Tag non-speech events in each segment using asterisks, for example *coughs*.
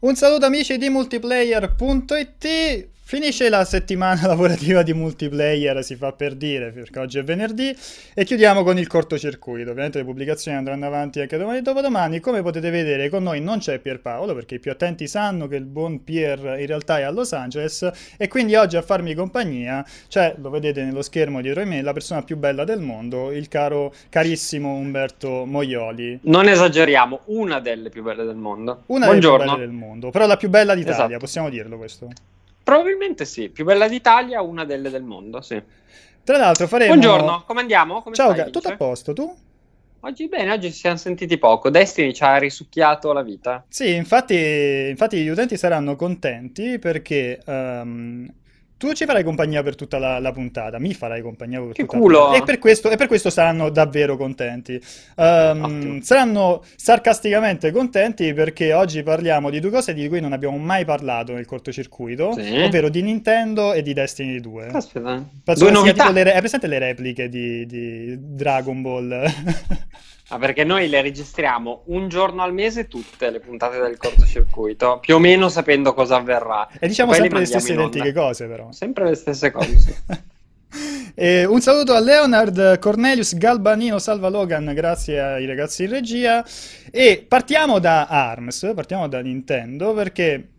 Un saluto amici di multiplayer.it. Finisce la settimana *laughs* lavorativa di multiplayer, si fa per dire, perché oggi è venerdì, e chiudiamo con il cortocircuito. Ovviamente le pubblicazioni andranno avanti anche domani e dopodomani. Come potete vedere, con noi non c'è Pierpaolo, perché i più attenti sanno che il buon Pier in realtà è a Los Angeles, e quindi oggi a farmi compagnia c'è, lo vedete nello schermo dietro di me, la persona più bella del mondo, il caro, carissimo Umberto Moioli. Non esageriamo, una delle più belle del mondo. Una Buongiorno. delle più belle del mondo, però la più bella d'Italia, Esatto. possiamo dirlo questo. Probabilmente sì, più bella d'Italia, una delle del mondo, sì. Tra l'altro faremo... Buongiorno, come andiamo? Come Ciao, stai, tutto a posto, tu? Oggi bene, oggi ci siamo sentiti poco. Destiny ci ha risucchiato la vita. Sì, infatti, infatti gli utenti saranno contenti perché ehm, tu ci farai compagnia per tutta la, la puntata, mi farai compagnia per Che tutta culo! la puntata. E per questo, e per questo saranno davvero contenti. Ottimo. saranno sarcasticamente contenti perché oggi parliamo di due cose di cui non abbiamo mai parlato nel cortocircuito, Sì. ovvero di Nintendo e di Destiny 2. Aspetta, Penso due novità. le, hai presente le repliche di, di Dragon Ball? *laughs* Ah, perché noi le registriamo un giorno al mese tutte le puntate del cortocircuito, più o meno sapendo cosa avverrà. E diciamo Poi sempre le stesse identiche cose, però. Sempre le stesse cose. sì. *laughs* E un saluto a Leonard, Cornelius, Galbanino, Salva Logan, grazie ai ragazzi in regia. E partiamo da ARMS, partiamo da Nintendo, perché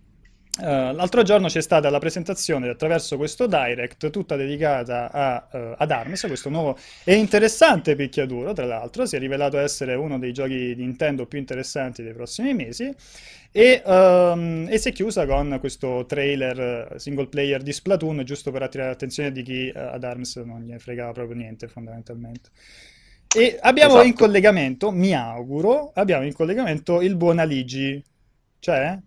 eh, l'altro giorno c'è stata la presentazione attraverso questo Direct, tutta dedicata a, eh, ad ARMS, questo nuovo e interessante picchiaduro, tra l'altro, si è rivelato essere uno dei giochi Nintendo più interessanti dei prossimi mesi. E, ehm, e si è chiusa con questo trailer eh, single player di Splatoon, giusto per attirare l'attenzione di chi eh, ad ARMS non gli fregava proprio niente, fondamentalmente. E abbiamo Esatto. in collegamento, mi auguro, abbiamo in collegamento il buon Aligi. C'è?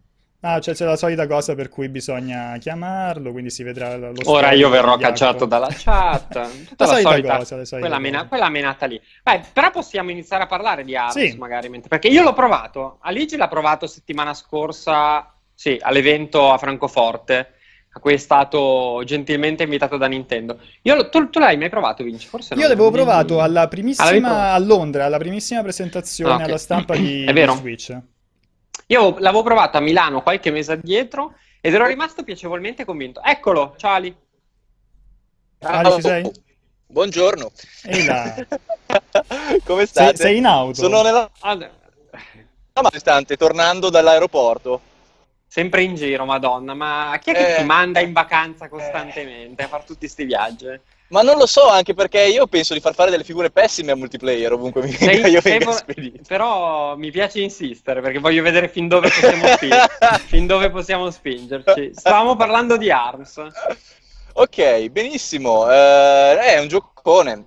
Ah, c'è, c'è la solita cosa per cui bisogna chiamarlo, quindi si vedrà lo Ora io verrò cacciato dalla chat. *laughs* La la, solita solita, cosa, le solite quella, mena- quella menata lì. Vai, però possiamo iniziare a parlare di Arms Sì. magari, mentre- perché io l'ho provato. Aligi l'ha provato settimana scorsa, sì, all'evento a Francoforte, a cui è stato gentilmente invitato da Nintendo. Io tu, tu l'hai mai provato, Vinci? Forse no. Io l'avevo provato alla Ah, primissima provato? a Londra, alla primissima presentazione Ah, ok. alla stampa di, È vero. di Switch. Io l'avevo provato a Milano qualche mese addietro ed ero rimasto piacevolmente convinto. Eccolo, ciao Ali. Ali, ci sei? Buongiorno. Ehi là. *laughs* Come Sei, state? sei in auto? Sono nella Ah, ma istante tornando dall'aeroporto. Sempre in giro, madonna, ma chi è che Eh. ti manda in vacanza costantemente a fare tutti questi viaggi? Ma non lo so, anche perché io penso di far fare delle figure pessime a multiplayer ovunque mi Sei- io venga spedito. Però mi piace insistere perché voglio vedere fin dove possiamo, sping- *laughs* fin dove possiamo spingerci. Stavamo parlando di ARMS. Ok, benissimo. Eh, è un giocone.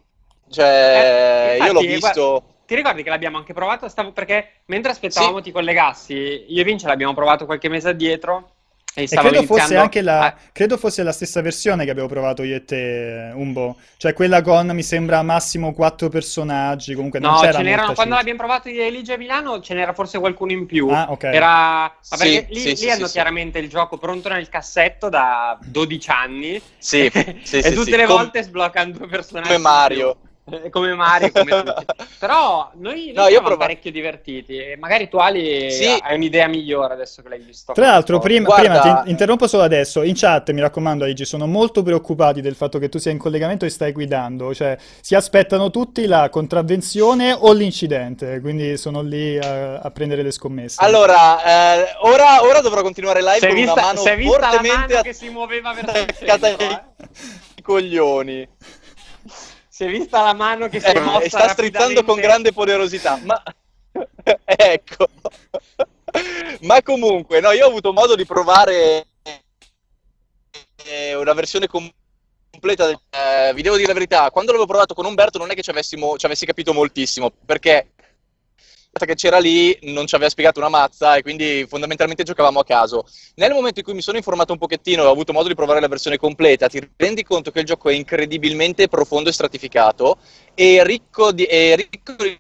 Cioè, Eh, io l'ho infatti, visto. Ti ricordi che l'abbiamo anche provato? Stavo- perché mentre aspettavamo Sì. ti collegassi, io e Vince l'abbiamo provato qualche mese addietro e E credo fosse anche la, a- credo fosse la stessa versione che avevo provato io e te, Umbo. Cioè quella con, mi sembra, massimo quattro personaggi, comunque non No, c'era ce n'erano quando l'abbiamo provato di Elige Milano ce n'era forse qualcuno in più. Ah, ok. Era ma Sì, lì, sì, lì sì, hanno sì, chiaramente il gioco pronto nel cassetto da 12 anni. *laughs* Sì, sì, e sì, tutte sì, le volte sbloccano due personaggi. Come in Mario. *laughs* Come Mario, come *laughs* tutti. Però noi, noi No, io siamo prova- parecchio divertiti. E magari tu, Ali, Sì. hai un'idea migliore adesso che l'hai visto. Tra l'altro, prima, Guarda- prima ti interrompo solo adesso. In chat, mi raccomando, Agi, sono molto preoccupati del fatto che tu sia in collegamento e stai guidando. Cioè, si aspettano tutti la contravvenzione o l'incidente. Quindi sono lì a, a prendere le scommesse. Allora, eh, ora, ora dovrò continuare live è con vista, una mano fortemente mano che si muoveva verso il *laughs* ai eh? coglioni. Si è vista la mano che si Eh, è mossa e sta strizzando con grande poderosità. Ma *laughs* ecco. Ma comunque, no, io ho avuto modo di provare eh, una versione com- completa del eh, vi devo dire la verità, quando l'avevo provato con Umberto non è che ci, avessimo, ci avessi capito moltissimo, perché che c'era lì non ci aveva spiegato una mazza e quindi fondamentalmente giocavamo a caso. Nel momento in cui mi sono informato un pochettino e ho avuto modo di provare la versione completa, ti rendi conto che il gioco è incredibilmente profondo e stratificato e ricco di, è ricco di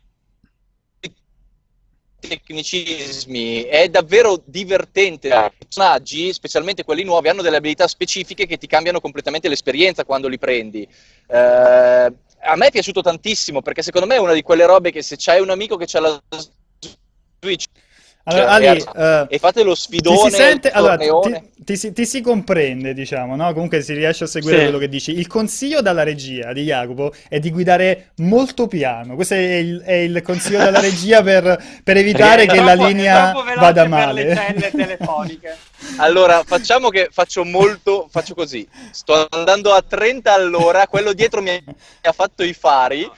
tecnicismi, è davvero divertente. I personaggi, specialmente quelli nuovi, hanno delle abilità specifiche che ti cambiano completamente l'esperienza quando li prendi. Eh, a me è piaciuto tantissimo perché secondo me è una di quelle robe che se c'hai un amico che c'ha la Switch Allora, Cioè, Ali, e- eh, e fate lo ti sfidone, si sente, allora, ti, ti si, ti si comprende, diciamo, no? Comunque si riesce a seguire Sì. quello che dici. Il consiglio dalla regia di Jacopo è di guidare molto piano. Questo è il, è il consiglio dalla regia per, per evitare che la troppo- è linea vada per male. le celle telefoniche. *laughs* Allora, facciamo che faccio molto, faccio così. Sto andando a 30 all'ora, quello dietro mi ha, fatto i fari.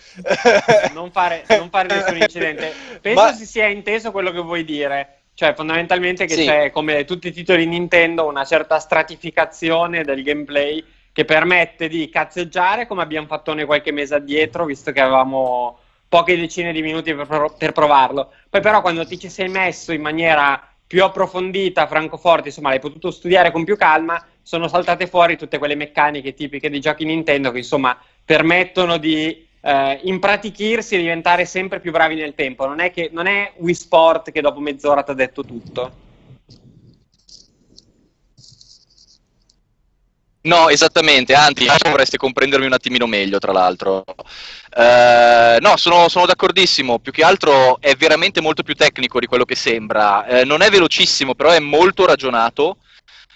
non fare, non fare nessun incidente. Penso Ma- si sia inteso quello che vuoi dire. Cioè, fondamentalmente che Sì. c'è, come tutti i titoli Nintendo, una certa stratificazione del gameplay che permette di cazzeggiare come abbiamo fatto noi qualche mese addietro, visto che avevamo poche decine di minuti per, per provarlo. Poi però quando ti ci sei messo in maniera più approfondita, francoforte, insomma, l'hai potuto studiare con più calma, sono saltate fuori tutte quelle meccaniche tipiche dei giochi Nintendo che insomma permettono di eh, impratichirsi e diventare sempre più bravi nel tempo. Non è, che, non è Wii Sport che dopo mezz'ora ti ha detto tutto. No, esattamente, anzi, dovreste comprendermi un attimino meglio, tra l'altro. Eh, no, sono, sono d'accordissimo, più che altro è veramente molto più tecnico di quello che sembra. Eh, non è velocissimo, però è molto ragionato,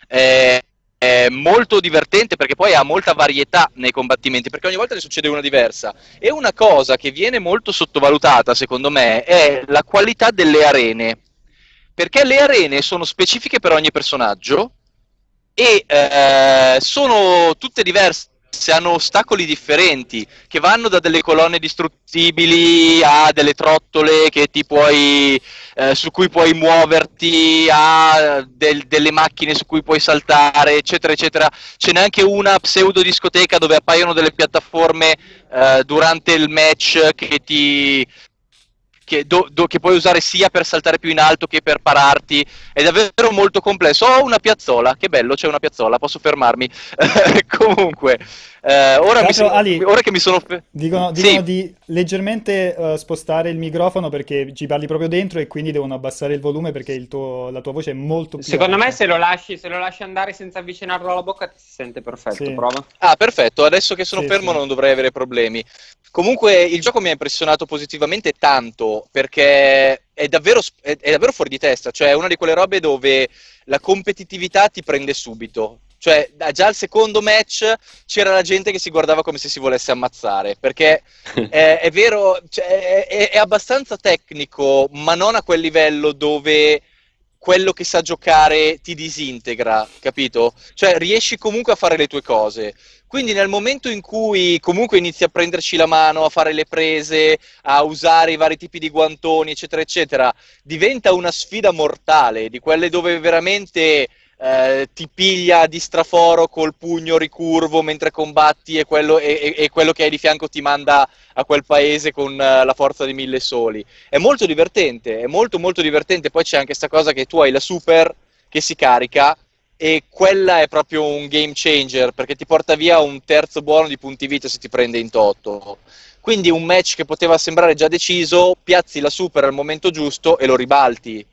è, è molto divertente perché poi ha molta varietà nei combattimenti, perché ogni volta ne succede una diversa. E una cosa che viene molto sottovalutata, secondo me, è la qualità delle arene, perché le arene sono specifiche per ogni personaggio e eh, sono tutte diverse, hanno ostacoli differenti che vanno da delle colonne distruttibili a delle trottole puoi, eh, su cui puoi muoverti, a del- delle macchine su cui puoi saltare, eccetera, eccetera. Ce n'è anche una pseudo discoteca dove appaiono delle piattaforme eh, durante il match che ti che, do- do- che puoi usare sia per saltare più in alto che per pararti. È davvero molto complesso. Ho una piazzola, che bello, c'è una piazzola, posso fermarmi. *laughs* Comunque, eh, ora, mi l'altro, sono- Ali- ora che mi sono... fe- Dicono, Sì. dicono di leggermente eh, spostare il microfono perché ci parli proprio dentro e quindi devono abbassare il volume perché il tuo- la tua voce è molto più Secondo alta. me, se lo, lasci, se lo lasci andare senza avvicinarlo alla bocca, ti si sente perfetto. Sì. Prova. Ah, perfetto, adesso che sono Sì, fermo sì. non dovrei avere problemi. Comunque il gioco mi ha impressionato positivamente tanto perché è davvero, è, è davvero fuori di testa, cioè è una di quelle robe dove la competitività ti prende subito. Cioè, già al secondo match c'era la gente che si guardava come se si volesse ammazzare, perché *laughs* è, è vero, cioè, è, è- è abbastanza tecnico, ma non a quel livello dove quello che sa giocare ti disintegra, capito? Cioè, riesci comunque a fare le tue cose. Quindi nel momento in cui comunque inizi a prenderci la mano, a fare le prese, a usare i vari tipi di guantoni, eccetera, eccetera, diventa una sfida mortale, di quelle dove veramente eh, ti piglia di straforo col pugno ricurvo mentre combatti e quello, e- e- quello che hai di fianco ti manda a quel paese con eh, la forza di mille soli. È molto divertente, è molto molto divertente. Poi c'è anche questa cosa che tu hai la super che si carica e quella è proprio un game changer perché ti porta via un terzo buono di punti vita se ti prende in toto. Quindi un match che poteva sembrare già deciso, piazzi la super al momento giusto e lo ribalti.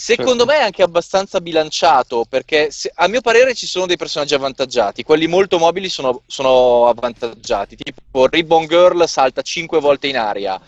Secondo Certo. me è anche abbastanza bilanciato perché se- a mio parere ci sono dei personaggi avvantaggiati, quelli molto mobili sono, sono avvantaggiati, tipo Ribbon Girl salta 5 volte in aria,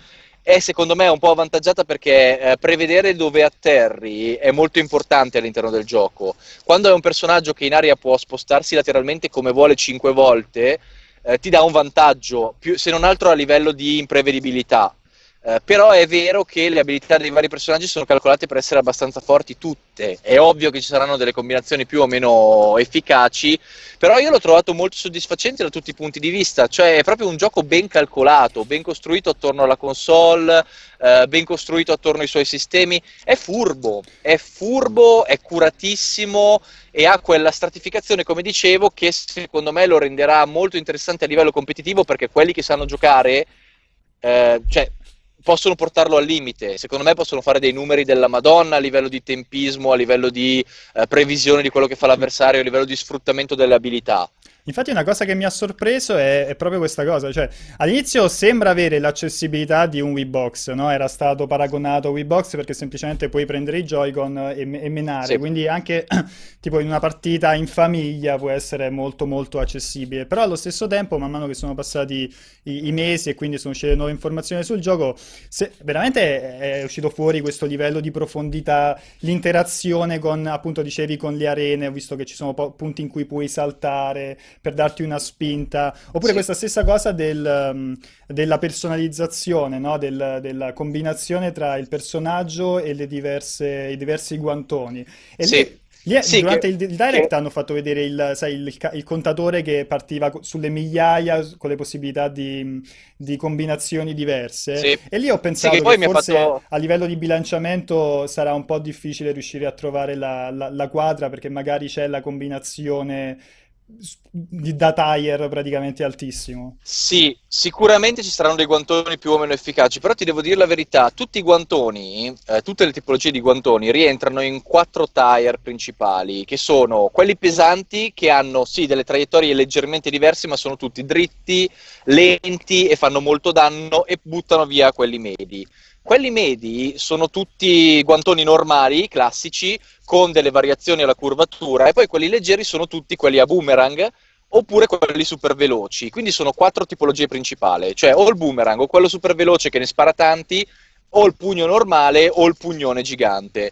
è secondo me un po' avvantaggiata perché eh, prevedere dove atterri è molto importante all'interno del gioco. Quando è un personaggio che in aria può spostarsi lateralmente come vuole 5 volte, eh, ti dà un vantaggio, più- se non altro a livello di imprevedibilità. Eh, però è vero che le abilità dei vari personaggi sono calcolate per essere abbastanza forti tutte. È ovvio che ci saranno delle combinazioni più o meno efficaci, però io l'ho trovato molto soddisfacente da tutti i punti di vista. Cioè, è proprio un gioco ben calcolato, ben costruito attorno alla console, eh, ben costruito attorno ai suoi sistemi. È furbo, è furbo, è curatissimo e ha quella stratificazione, come dicevo, che secondo me lo renderà molto interessante a livello competitivo perché quelli che sanno giocare, eh, cioè, possono portarlo al limite. Secondo me possono fare dei numeri della Madonna a livello di tempismo, a livello di eh, previsione di quello che fa l'avversario, a livello di sfruttamento delle abilità. Infatti una cosa che mi ha sorpreso è, è proprio questa cosa, cioè all'inizio sembra avere l'accessibilità di un Wii Box, no? Era stato paragonato a Wii Box perché semplicemente puoi prendere i Joy-Con e, e menare, Sì. quindi anche *clears throat* tipo in una partita in famiglia può essere molto molto accessibile, però allo stesso tempo man mano che sono passati i, i mesi e quindi sono uscite nuove informazioni sul gioco, se- veramente è uscito fuori questo livello di profondità, l'interazione con, appunto dicevi, con le arene, ho visto che ci sono po- punti in cui puoi saltare per darti una spinta, oppure Sì. questa stessa cosa del, um, della personalizzazione, no? Del- della combinazione tra il personaggio e le diverse, i diversi guantoni. E Sì. lì, lì Sì, durante che- il, direct che- hanno fatto vedere il, sai, il il contatore che partiva sulle migliaia con le possibilità di, di combinazioni diverse. Sì. E lì ho Sì, pensato che poi che ha forse fatto... a livello di bilanciamento sarà un po' difficile riuscire a trovare la, la- la quadra perché magari c'è la combinazione da tire praticamente altissimo. Sì, sicuramente ci saranno dei guantoni più o meno efficaci, però ti devo dire la verità, tutti i guantoni, eh, tutte le tipologie di guantoni rientrano in quattro tire principali, che sono quelli pesanti che hanno sì delle traiettorie leggermente diverse, ma sono tutti dritti, lenti e fanno molto danno e buttano via quelli medi. Quelli medi sono tutti guantoni normali, classici, con delle variazioni alla curvatura, e poi quelli leggeri sono tutti quelli a boomerang, oppure quelli super veloci. Quindi sono quattro tipologie principali, cioè o il boomerang, o quello super veloce che ne spara tanti, o il pugno normale, o il pugnone gigante.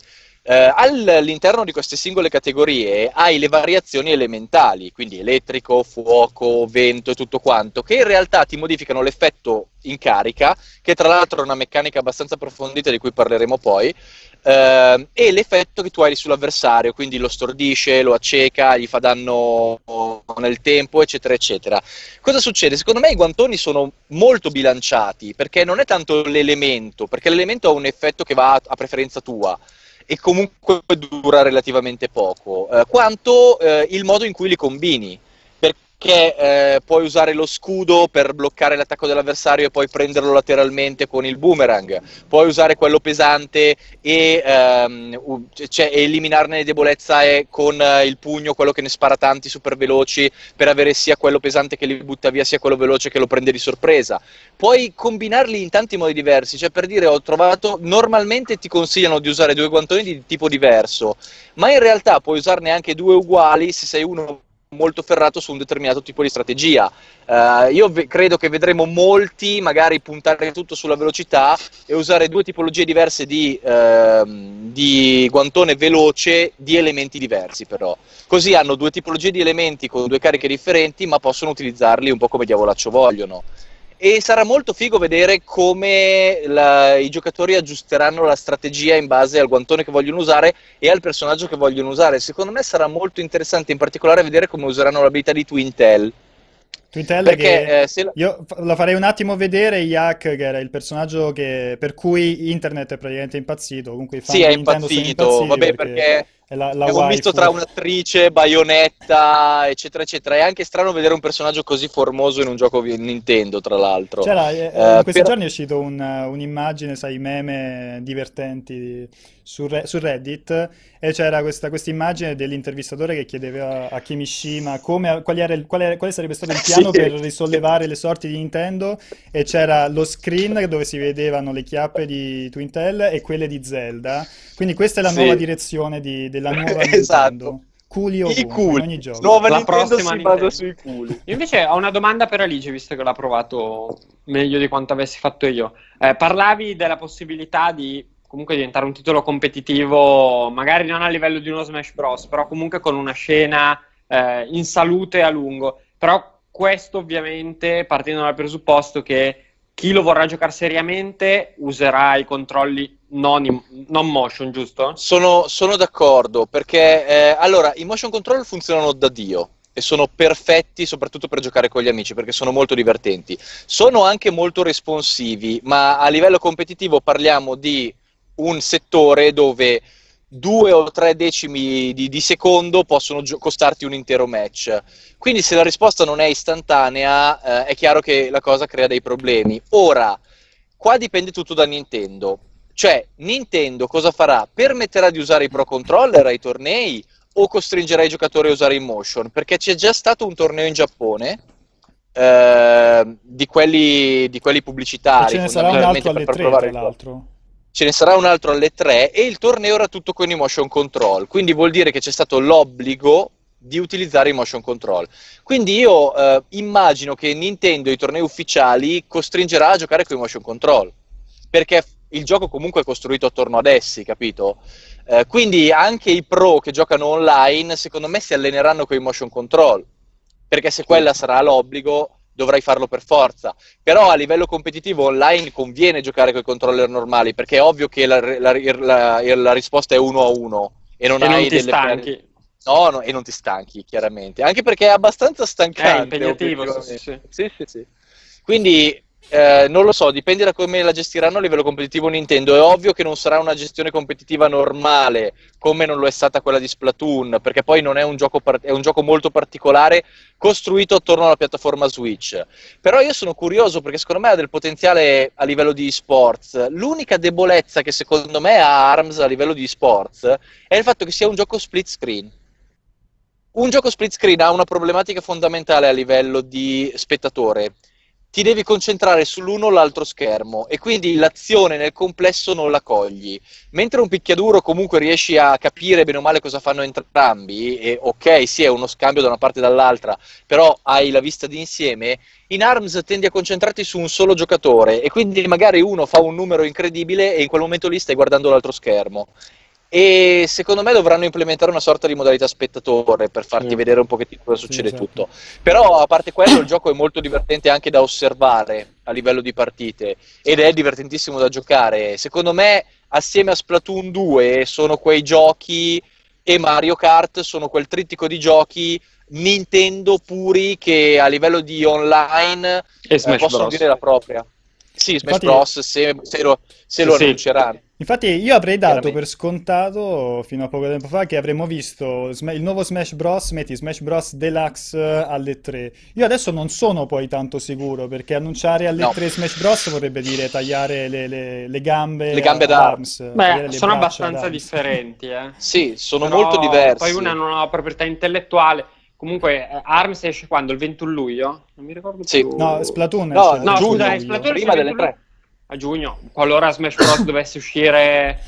Eh, all'interno di queste singole categorie hai le variazioni elementali, quindi elettrico, fuoco, vento e tutto quanto, che in realtà ti modificano l'effetto in carica, che tra l'altro è una meccanica abbastanza approfondita di cui parleremo poi, eh, e l'effetto che tu hai sull'avversario, quindi lo stordisce, lo acceca, gli fa danno nel tempo, eccetera, eccetera. Cosa succede? Secondo me i guantoni sono molto bilanciati, perché non è tanto l'elemento, perché l'elemento ha un effetto che va a preferenza tua e comunque dura relativamente poco, eh, quanto eh, il modo in cui li combini. Perché eh, puoi usare lo scudo per bloccare l'attacco dell'avversario e poi prenderlo lateralmente con il boomerang, puoi usare quello pesante e ehm, cioè, eliminarne le debolezza con eh, il pugno, quello che ne spara tanti super veloci, per avere sia quello pesante che li butta via, sia quello veloce che lo prende di sorpresa. Puoi combinarli in tanti modi diversi, cioè per dire ho trovato, normalmente ti consigliano di usare due guantoni di tipo diverso, ma in realtà puoi usarne anche due uguali se sei uno molto ferrato su un determinato tipo di strategia. Eh, io ve- credo che vedremo molti magari puntare tutto sulla velocità e usare due tipologie diverse di, ehm, di guantone veloce di elementi diversi però. Così hanno due tipologie di elementi con due cariche differenti ma possono utilizzarli un po' come diavolaccio vogliono. E sarà molto figo vedere come la- i giocatori aggiusteranno la strategia in base al guantone che vogliono usare e al personaggio che vogliono usare. Secondo me sarà molto interessante in particolare vedere come useranno l'abilità di Twintel. Twintel Perché che eh, la- io lo farei un attimo vedere Yak, che era il personaggio che- per cui internet è praticamente impazzito. Comunque i fan Sì, è impazzito. Vabbè, perché è la, la è un misto tra un'attrice, baionetta, eccetera, eccetera. È anche strano vedere un personaggio così formoso in un gioco Nintendo, tra l'altro. C'era, eh, Eh, in questi però- giorni è uscito un- un'immagine, sai, meme divertenti su, Re- su Reddit e c'era questa immagine dell'intervistatore che chiedeva a Kimishima come, quali era il- quale, quale sarebbe stato il *laughs* piano Sì. per risollevare le sorti di Nintendo e c'era lo screen dove si vedevano le chiappe di Twintel e quelle di Zelda. Quindi questa è la Sì. nuova direzione di- della *laughs* nuova Esatto. Nintendo. Culi ogni gioco. Nuova La Nintendo prossima si Nintendo. basa sui culi. Io invece ho una domanda per Alice, visto che l'ha provato meglio di quanto avessi fatto io. Eh, parlavi della possibilità di comunque diventare un titolo competitivo, magari non a livello di uno Smash Bros, però comunque con una scena eh, in salute a lungo. Però questo ovviamente partendo dal presupposto che chi lo vorrà giocare seriamente userà i controlli non, in- non motion, giusto? Sono, sono d'accordo perché eh, allora i motion control funzionano da Dio e sono perfetti soprattutto per giocare con gli amici perché sono molto divertenti. Sono anche molto responsivi, ma a livello competitivo parliamo di un settore dove due o tre decimi di, di secondo possono gio- costarti un intero match. Quindi se la risposta non è istantanea, eh, è chiaro che la cosa crea dei problemi. Ora, qua dipende tutto da Nintendo. Cioè, Nintendo cosa farà? Permetterà di usare i Pro Controller ai tornei o costringerai i giocatori a usare in motion, perché c'è già stato un torneo in Giappone eh, di, quelli, di, quelli, pubblicitari. ce ne sarà un altro alle 3, tra l'altro. Ce ne sarà un altro alle 3 e il torneo era tutto con i motion control, quindi vuol dire che c'è stato l'obbligo di utilizzare i motion control. Quindi io eh, immagino che Nintendo i tornei ufficiali costringerà a giocare con i motion control, perché il gioco comunque è costruito attorno ad essi, capito? Eh, quindi anche i pro che giocano online, secondo me, si alleneranno con i motion control, perché se quella sarà l'obbligo, dovrai farlo per forza. Però a livello competitivo online conviene giocare con i controller normali, perché è ovvio che la, la, la, la risposta è uno a uno e non e non ti stanchi. No, no, e non ti stanchi, chiaramente. Anche perché è abbastanza stancante. È impegnativo, sì, sì. sì, sì, sì. Quindi eh, non lo so, dipende da come la gestiranno a livello competitivo Nintendo. È ovvio che non sarà una gestione competitiva normale, come non lo è stata quella di Splatoon, perché poi non è un gioco, par- è un gioco molto particolare costruito attorno alla piattaforma Switch. Però io sono curioso perché secondo me ha del potenziale a livello di esports. L'unica debolezza che secondo me ha ARMS a livello di esports è il fatto che sia un gioco split screen. Un gioco split screen ha una problematica fondamentale a livello di spettatore ti devi concentrare sull'uno o l'altro schermo e quindi l'azione nel complesso non la cogli. Mentre un picchiaduro comunque riesci a capire bene o male cosa fanno entrambi, e ok, sì, è uno scambio da una parte e dall'altra, però hai la vista d'insieme, in ARMS tendi a concentrarti su un solo giocatore e quindi magari uno fa un numero incredibile e in quel momento lì stai guardando l'altro schermo e secondo me dovranno implementare una sorta di modalità spettatore per farti sì. vedere un pochettino cosa succede sì, esatto. tutto. Però a parte quello il gioco è molto divertente anche da osservare a livello di partite ed è divertentissimo da giocare. Secondo me assieme a Splatoon 2 sono quei giochi e Mario Kart sono quel trittico di giochi Nintendo puri che a livello di online eh, possono Bros. dire la propria. Sì, Smash Infatti... Bros. se, se lo, se lo annunceranno. Infatti io avrei dato per scontato fino a poco tempo fa che avremmo visto il nuovo Smash Bros, metti Smash Bros Deluxe alle 3. Io adesso non sono poi tanto sicuro perché annunciare alle no. 3 Smash Bros vorrebbe dire tagliare le, le, le gambe, le gambe da Arms. Beh, sono abbastanza differenti, eh. sì, sono Però molto diversi. Poi una non ha proprietà intellettuale. Comunque, eh, ARMS esce quando? Il 21 luglio? Non mi ricordo sì. più. No, Splatoon no, esce no, scusa, Splatoon prima delle 3 a giugno, qualora Smash Bros. dovesse uscire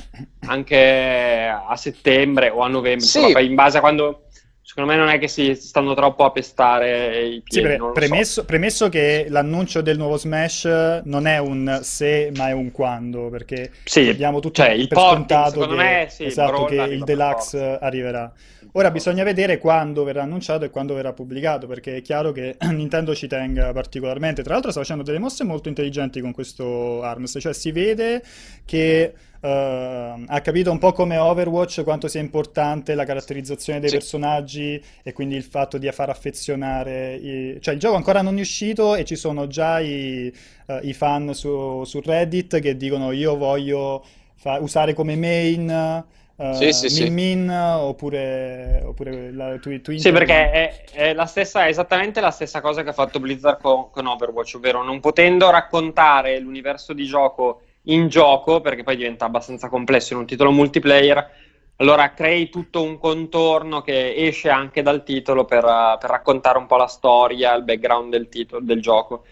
anche a settembre o a novembre, sì. insomma, in base a quando secondo me non è che si stanno troppo a pestare i piedi. Sì, pre- premesso, so. premesso, che l'annuncio del nuovo Smash non è un se, ma è un quando, perché sì, abbiamo tutto cioè, per porting, scontato che, me, sì, esatto, che il deluxe arriverà. Ora bisogna vedere quando verrà annunciato e quando verrà pubblicato, perché è chiaro che *clears throat* Nintendo ci tenga particolarmente. Tra l'altro sta facendo delle mosse molto intelligenti con questo ARMS, cioè si vede che uh, ha capito un po' come Overwatch quanto sia importante la caratterizzazione dei sì. personaggi e quindi il fatto di far affezionare... I... Cioè il gioco ancora non è uscito e ci sono già i, uh, i fan su, su, Reddit che dicono io voglio fa- usare come main Uh, sì, sì, sì. Min oppure, oppure la Twitter. Sì, perché è, è, la stessa, è, esattamente la stessa cosa che ha fatto Blizzard con, con, Overwatch, ovvero non potendo raccontare l'universo di gioco in gioco, perché poi diventa abbastanza complesso in un titolo multiplayer, allora crei tutto un contorno che esce anche dal titolo per, per raccontare un po' la storia, il background del, titolo, del gioco.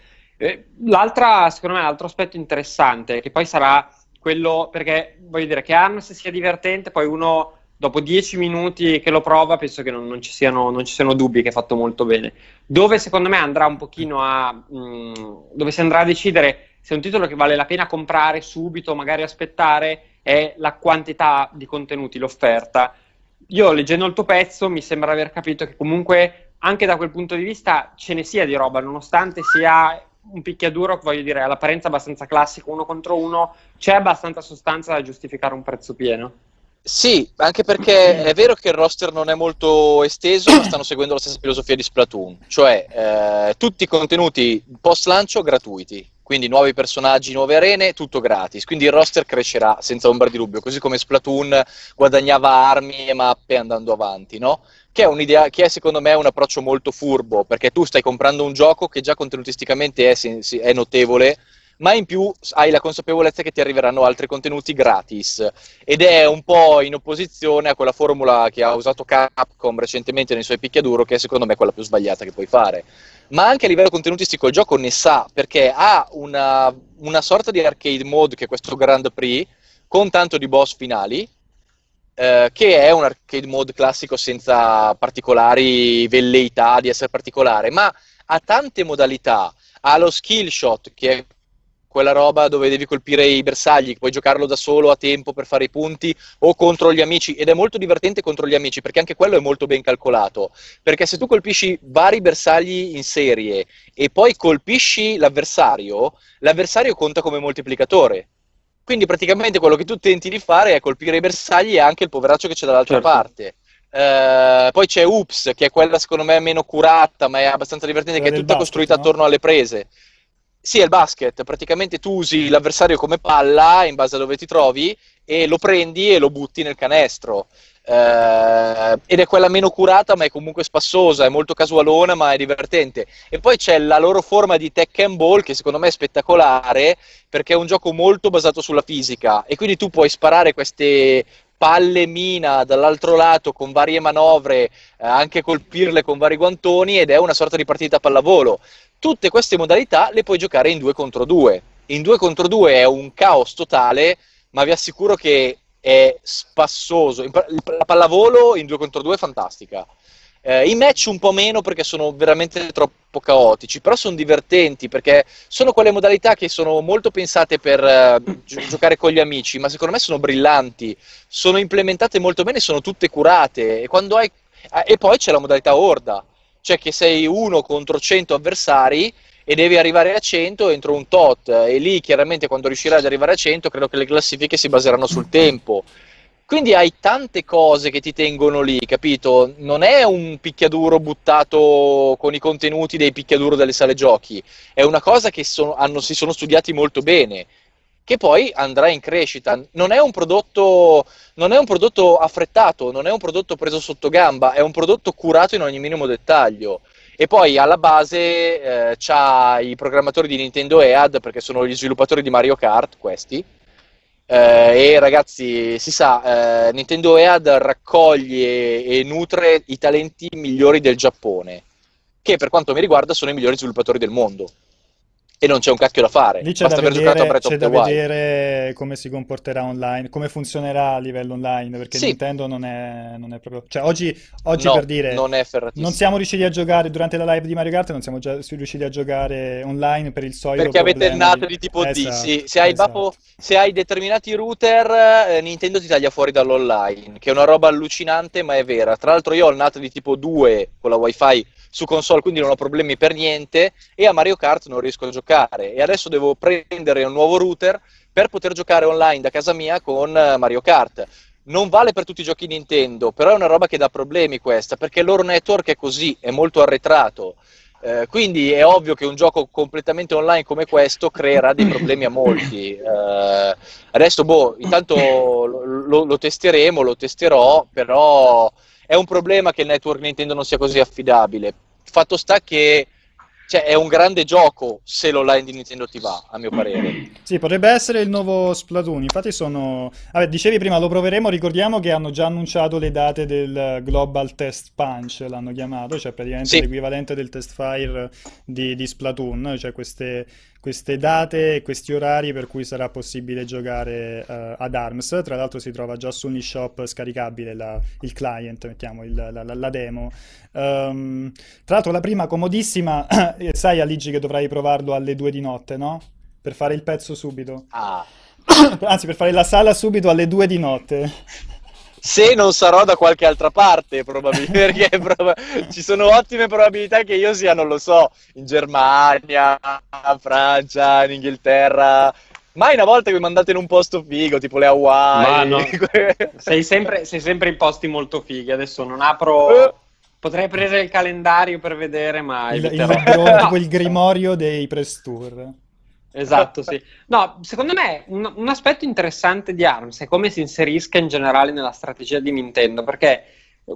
L'altra, secondo me, l'altro aspetto interessante, che poi sarà quello perché voglio dire che Arms sia divertente, poi uno dopo dieci minuti che lo prova penso che non, non, ci, siano, non ci, siano, dubbi che è fatto molto bene. Dove secondo me andrà un pochino a... Mh, mm, dove si andrà a decidere se è un titolo che vale la pena comprare subito, magari aspettare, è la quantità di contenuti, l'offerta. Io leggendo il tuo pezzo mi sembra aver capito che comunque anche da quel punto di vista ce ne sia di roba, nonostante sia un picchiaduro, voglio dire, all'apparenza abbastanza classico, uno contro uno, c'è abbastanza sostanza da giustificare un prezzo pieno. Sì, anche perché è vero che il roster non è molto esteso, ma stanno seguendo la stessa filosofia di Splatoon, cioè eh, tutti i contenuti post lancio gratuiti, quindi nuovi personaggi, nuove arene, tutto gratis, quindi il roster crescerà senza ombra di dubbio, così come Splatoon guadagnava armi e mappe andando avanti, no? Che è un'idea, che è secondo me un approccio molto furbo, perché tu stai comprando un gioco che già contenutisticamente è, è notevole, ma in più hai la consapevolezza che ti arriveranno altri contenuti gratis. Ed è un po' in opposizione a quella formula che ha usato Capcom recentemente nei suoi picchiaduro che è secondo me quella più sbagliata che puoi fare. Ma anche a livello contenutistico il gioco ne sa perché ha una, una sorta di arcade mode che è questo Grand Prix con tanto di boss finali eh, che è un arcade mode classico senza particolari velleità di essere particolare ma ha tante modalità. Ha lo skill shot che è quella roba dove devi colpire i bersagli, puoi giocarlo da solo a tempo per fare i punti o contro gli amici ed è molto divertente contro gli amici perché anche quello è molto ben calcolato, perché se tu colpisci vari bersagli in serie e poi colpisci l'avversario, l'avversario conta come moltiplicatore. Quindi praticamente quello che tu tenti di fare è colpire i bersagli e anche il poveraccio che c'è dall'altra certo. parte. Uh, poi c'è Ups, che è quella secondo me meno curata, ma è abbastanza divertente, che è tutta basket, costruita no? attorno alle prese. Sì, è il basket, praticamente tu usi l'avversario come palla in base a dove ti trovi e lo prendi e lo butti nel canestro. Uh, ed è quella meno curata, ma è comunque spassosa, è molto casualona, ma è divertente. E poi c'è la loro forma di Tekken Ball, che secondo me è spettacolare, perché è un gioco molto basato sulla fisica. E quindi tu puoi sparare queste palle mina dall'altro lato con varie manovre, eh, anche colpirle con vari guantoni, ed è una sorta di partita pallavolo tutte queste modalità le puoi giocare in 2 contro 2. In 2 contro 2 è un caos totale, ma vi assicuro che è spassoso. La pallavolo in 2 contro 2 è fantastica. Eh, I match un po' meno perché sono veramente troppo caotici, però sono divertenti perché sono quelle modalità che sono molto pensate per uh, gi- giocare con gli amici, ma secondo me sono brillanti, sono implementate molto bene, sono tutte curate e, hai... eh, e poi c'è la modalità horda cioè che sei uno contro 100 avversari e devi arrivare a 100 entro un tot. E lì chiaramente quando riuscirai ad arrivare a 100 credo che le classifiche si baseranno sul tempo. Quindi hai tante cose che ti tengono lì, capito? Non è un picchiaduro buttato con i contenuti dei picchiaduro delle sale giochi, è una cosa che sono, hanno, si sono studiati molto bene che poi andrà in crescita. Non è un prodotto, non è un prodotto affrettato, non è un prodotto preso sotto gamba, è un prodotto curato in ogni minimo dettaglio. E poi alla base eh, c'ha i programmatori di Nintendo EAD, perché sono gli sviluppatori di Mario Kart, questi. Eh, e ragazzi, si sa, eh, Nintendo EAD raccoglie e nutre i talenti migliori del Giappone, che per quanto mi riguarda sono i migliori sviluppatori del mondo e non c'è un cacchio da fare. Lì c'è Basta da vedere, c'è da vedere come si comporterà online, come funzionerà a livello online, perché sì. Nintendo non è, non è, proprio... Cioè, oggi, oggi no, per dire... Non è Non siamo riusciti a giocare, durante la live di Mario Kart, non siamo già riusciti a giocare online per il solito Perché avete il NAT di... tipo esatto, D, sì. Se hai, esatto. Bapo, se hai determinati router, eh, Nintendo ti taglia fuori dall'online, che è una roba allucinante, ma è vera. Tra l'altro io ho il NAT di tipo 2 con la wifi su console, quindi non ho problemi per niente e a Mario Kart non riesco a giocare e adesso devo prendere un nuovo router per poter giocare online da casa mia con eh, Mario Kart. Non vale per tutti i giochi Nintendo, però è una roba che dà problemi questa, perché il loro network è così, è molto arretrato. Eh, quindi è ovvio che un gioco completamente online come questo creerà dei problemi a molti. Eh, adesso, boh, intanto lo, lo, lo, testeremo, lo testerò, però è un problema che il network Nintendo non sia così affidabile. Fatto sta che cioè, è un grande gioco se l'online di Nintendo ti va, a mio parere. Sì, potrebbe essere il nuovo Splatoon. Infatti sono... Vabbè, dicevi prima, lo proveremo, ricordiamo che hanno già annunciato le date del Global Test Punch, l'hanno chiamato, cioè praticamente sì. l'equivalente del test fire di, di Splatoon, cioè queste queste date e questi orari per cui sarà possibile giocare uh, ad ARMS. Tra l'altro si trova già su Unishop scaricabile la, il client, mettiamo il, la, la, la, demo. Um, tra l'altro la prima comodissima, *coughs* sai Aligi che dovrai provarlo alle due di notte, no? Per fare il pezzo subito. Ah. *coughs* Anzi, per fare la sala subito alle due di notte se non sarò da qualche altra parte, probabilmente, *laughs* perché prob- ci sono ottime probabilità che io sia, non lo so, in Germania, in Francia, in Inghilterra. Mai una volta che mi mandate in un posto figo, tipo le Hawaii. Ma no. *laughs* sei, sempre, sei sempre in posti molto fighi. Adesso non apro. Uh. Potrei prendere il calendario per vedere, ma il, il, libro, tipo il *laughs* grimorio dei press tour. Esatto, sì. No, secondo me un, un, aspetto interessante di ARMS è come si inserisca in generale nella strategia di Nintendo, perché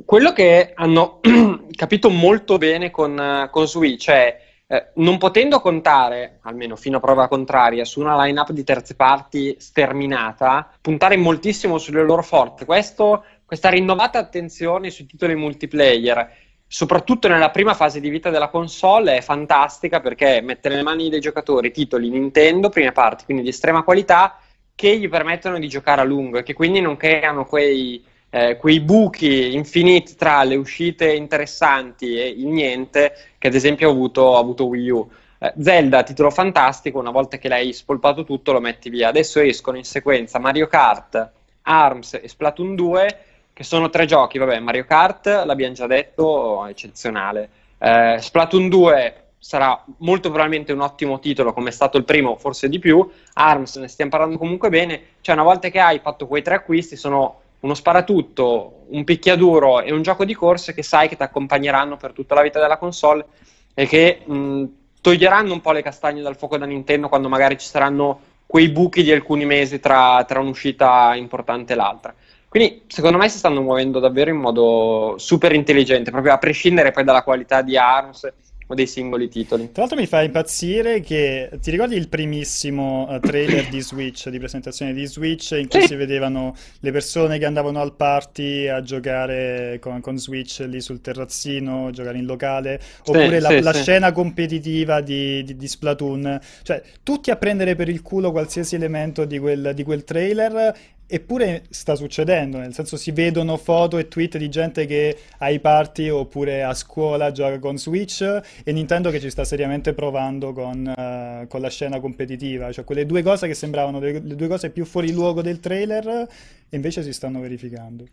quello che hanno *clears throat* capito molto bene con, con Switch è eh, non potendo contare, almeno fino a prova contraria, su una line-up di terze parti sterminata, puntare moltissimo sulle loro forze. Questa rinnovata attenzione sui titoli multiplayer, soprattutto nella prima fase di vita della console, è fantastica perché mette nelle mani dei giocatori titoli Nintendo, prime parti, quindi di estrema qualità, che gli permettono di giocare a lungo e che quindi non creano quei eh, quei buchi infiniti tra le uscite interessanti e il niente che ad esempio ha avuto, avuto Wii U. Eh, Zelda, titolo fantastico, una volta che l'hai spolpato tutto lo metti via. Adesso escono in sequenza Mario Kart, ARMS e Splatoon 2, che sono tre giochi, vabbè, Mario Kart l'abbiamo già detto, eccezionale. Eh, Splatoon 2 sarà molto probabilmente un ottimo titolo come è stato il primo, forse di più. ARMS ne stiamo parlando comunque bene, cioè una volta che hai fatto quei tre acquisti sono uno sparatutto, un picchiaduro e un gioco di corse che sai che ti accompagneranno per tutta la vita della console e che mh, toglieranno un po' le castagne dal fuoco da Nintendo quando magari ci saranno quei buchi di alcuni mesi tra, tra un'uscita importante e l'altra. Quindi secondo me si stanno muovendo davvero in modo super intelligente, proprio a prescindere poi dalla qualità di ARMS o dei singoli titoli. Tra l'altro mi fa impazzire che ti ricordi il primissimo uh, trailer di Switch, di presentazione di Switch, in cui sì. si vedevano le persone che andavano al party a giocare con, con Switch lì sul terrazzino, giocare in locale, oppure sì, la, sì, la scena competitiva di, di, di, Splatoon, cioè tutti a prendere per il culo qualsiasi elemento di quel, di quel trailer Eppure sta succedendo, nel senso si vedono foto e tweet di gente che ai party oppure a scuola gioca con Switch e Nintendo che ci sta seriamente provando con, uh, con la scena competitiva, cioè quelle due cose che sembravano le, le due cose più fuori luogo del trailer e invece si stanno verificando.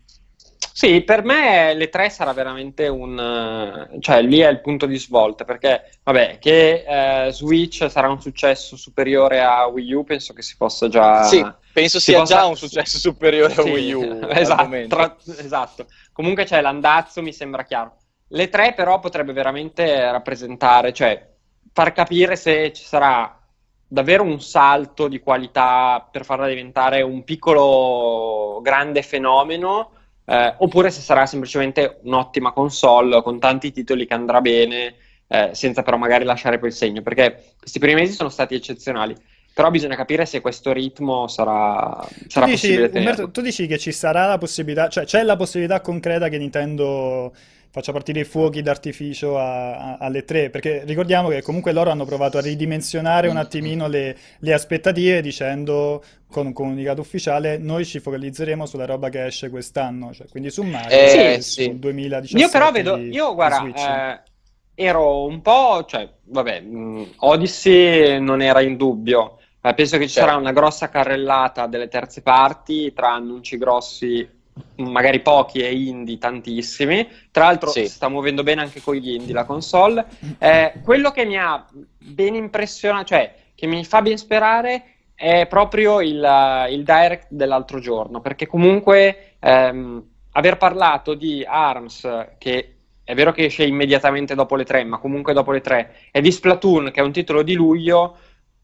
Sì, per me le tre sarà veramente un... cioè lì è il punto di svolta, perché vabbè, che eh, Switch sarà un successo superiore a Wii U, penso che si possa già... Sì, penso sia possa... già un successo superiore a sì, Wii U. *laughs* esatto, tra... esatto, comunque c'è l'andazzo, mi sembra chiaro. Le tre però potrebbe veramente rappresentare, cioè far capire se ci sarà davvero un salto di qualità per farla diventare un piccolo grande fenomeno eh, oppure se sarà semplicemente un'ottima console con tanti titoli che andrà bene, eh, senza però magari lasciare quel segno, perché questi primi mesi sono stati eccezionali. Però bisogna capire se questo ritmo sarà, sarà tu dici, Umberto, tu dici che ci sarà la possibilità, cioè c'è la possibilità concreta che Nintendo faccia partire i fuochi d'artificio a, a, alle tre, perché ricordiamo che comunque loro hanno provato a ridimensionare un attimino le, le aspettative dicendo con un comunicato ufficiale noi ci focalizzeremo sulla roba che esce quest'anno, cioè, quindi su Mario eh, sì. sul 2017. Io però vedo, io guarda, eh, ero un po', cioè, vabbè, Odyssey non era in dubbio, eh, penso che ci certo. sarà una grossa carrellata delle terze parti tra annunci grossi magari pochi e indie tantissimi. Tra l'altro sì. si sta muovendo bene anche con gli indie la console. Eh, quello che mi ha ben impressionato, cioè che mi fa ben sperare è proprio il, il direct dell'altro giorno, perché comunque ehm, aver parlato di ARMS, che è vero che esce immediatamente dopo le tre, ma comunque dopo le tre, e di Splatoon, che è un titolo di luglio,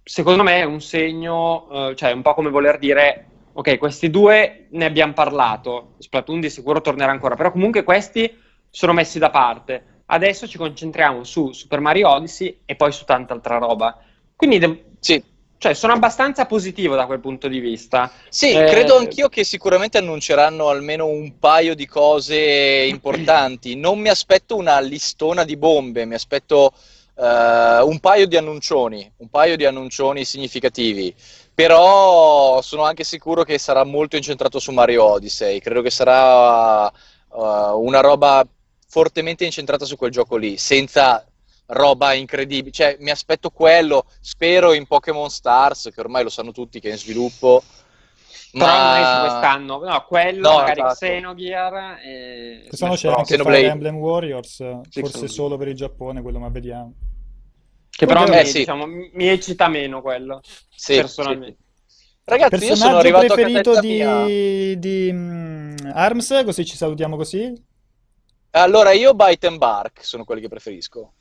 secondo me è un segno, eh, cioè un po' come voler dire ok, questi due ne abbiamo parlato, Splatoon di sicuro tornerà ancora, però comunque questi sono messi da parte. Adesso ci concentriamo su Super Mario Odyssey e poi su tanta altra roba. Quindi de- sì. cioè, sono abbastanza positivo da quel punto di vista. Sì, eh... credo anch'io che sicuramente annunceranno almeno un paio di cose importanti. Non mi aspetto una listona di bombe, mi aspetto uh, un paio di annuncioni, un paio di annuncioni significativi. Però sono anche sicuro che sarà molto incentrato su Mario Odyssey, credo che sarà uh, una roba fortemente incentrata su quel gioco lì, senza roba incredibile, cioè mi aspetto quello, spero in Pokémon Stars, che ormai lo sanno tutti che è in sviluppo, ma quest'anno, no, quello no, magari esatto. Xenogear e... Quest'anno c'è anche Fire Emblem Warriors, forse solo per il Giappone, quello ma vediamo. Che però eh, mi, sì. diciamo, mi eccita meno quello, sì, personalmente. Sì. Ragazzi, io sono arrivato preferito a di, di um, ARMS, così ci salutiamo così? Allora, io Bite and Bark sono quelli che preferisco.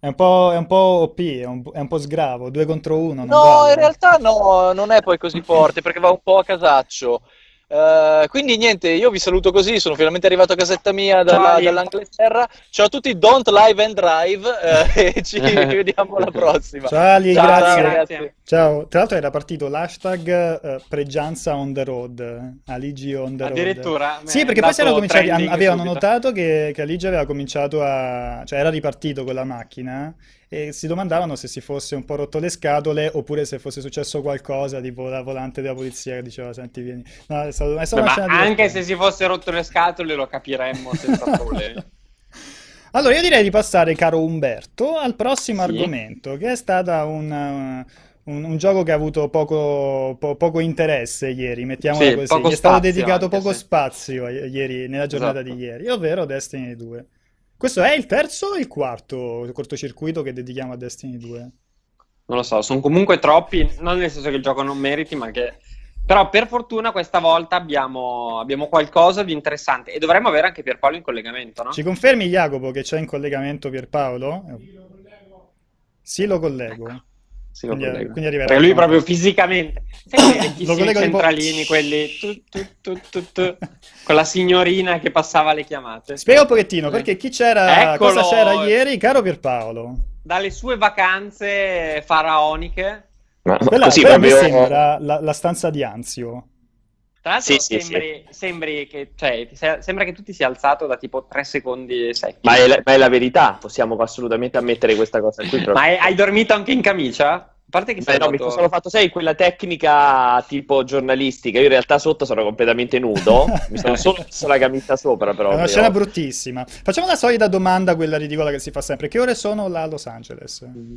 È un po', è un po OP, è un, è un, po' sgravo, due contro uno. no, vale. in realtà no, non è poi così *laughs* forte perché va un po' a casaccio. Uh, quindi niente, io vi saluto così, sono finalmente arrivato a casetta mia dalla, dall'Inghilterra. Ciao a tutti, don't live and drive uh, e ci *laughs* *laughs* vediamo alla prossima. Ciao Ali, Ciao, grazie. grazie. Ciao, tra l'altro era partito l'hashtag uh, pregianza on the road, Aligi on the road. Addirittura? Sì, perché poi si erano cominciati, avevano subito. notato che, che Aligi aveva cominciato a, cioè era ripartito con la macchina e si domandavano se si fosse un po' rotto le scatole oppure se fosse successo qualcosa, tipo la volante della polizia che diceva senti vieni. No, è stato, è stato Beh, ma anche se si fosse rotto le scatole lo capiremmo senza *laughs* problemi. Allora, io direi di passare, caro Umberto, al prossimo sì. argomento, che è stata un, un, un, gioco che ha avuto poco, po, poco interesse ieri, mettiamola sì, così. Gli è stato dedicato poco sì. spazio ieri, nella giornata esatto. di ieri, ovvero Destiny 2. Questo è il terzo o il quarto cortocircuito che dedichiamo a Destiny 2? Non lo so, sono comunque troppi, non nel senso che il gioco non meriti, ma che... Però per fortuna questa volta abbiamo, abbiamo qualcosa di interessante e dovremmo avere anche Pierpaolo in collegamento, no? Ci confermi Jacopo che c'è in collegamento Pierpaolo? Sì, lo collego. Sì, lo collego. Ecco. Sì, quindi, quindi arriverà. Perché lui proprio fisicamente. Collego *coughs* centralini, quelli tu, tu, tu, con la signorina che passava le chiamate. Spiega un pochettino, perché chi c'era, Eccolo. cosa c'era ieri, caro Pierpaolo? Dalle sue vacanze faraoniche. Ma, quella, così quella proprio... sembra la, la stanza di Anzio. Tra l'altro sì, sembri, sì, sembri che, cioè, sembra che tu ti sia alzato da tipo 3 secondi secchi. Ma è, la, ma è la verità, possiamo assolutamente ammettere questa cosa qui. ma hai, hai, dormito anche in camicia? A parte che Beh, no, fatto... mi sono fatto, sai, quella tecnica tipo giornalistica. Io in realtà sotto sono completamente nudo. *laughs* mi sono solo messo la camicia sopra, però. È una scena bruttissima. Facciamo la solita domanda, quella ridicola che si fa sempre. Che ore sono là a Los Angeles? Mm.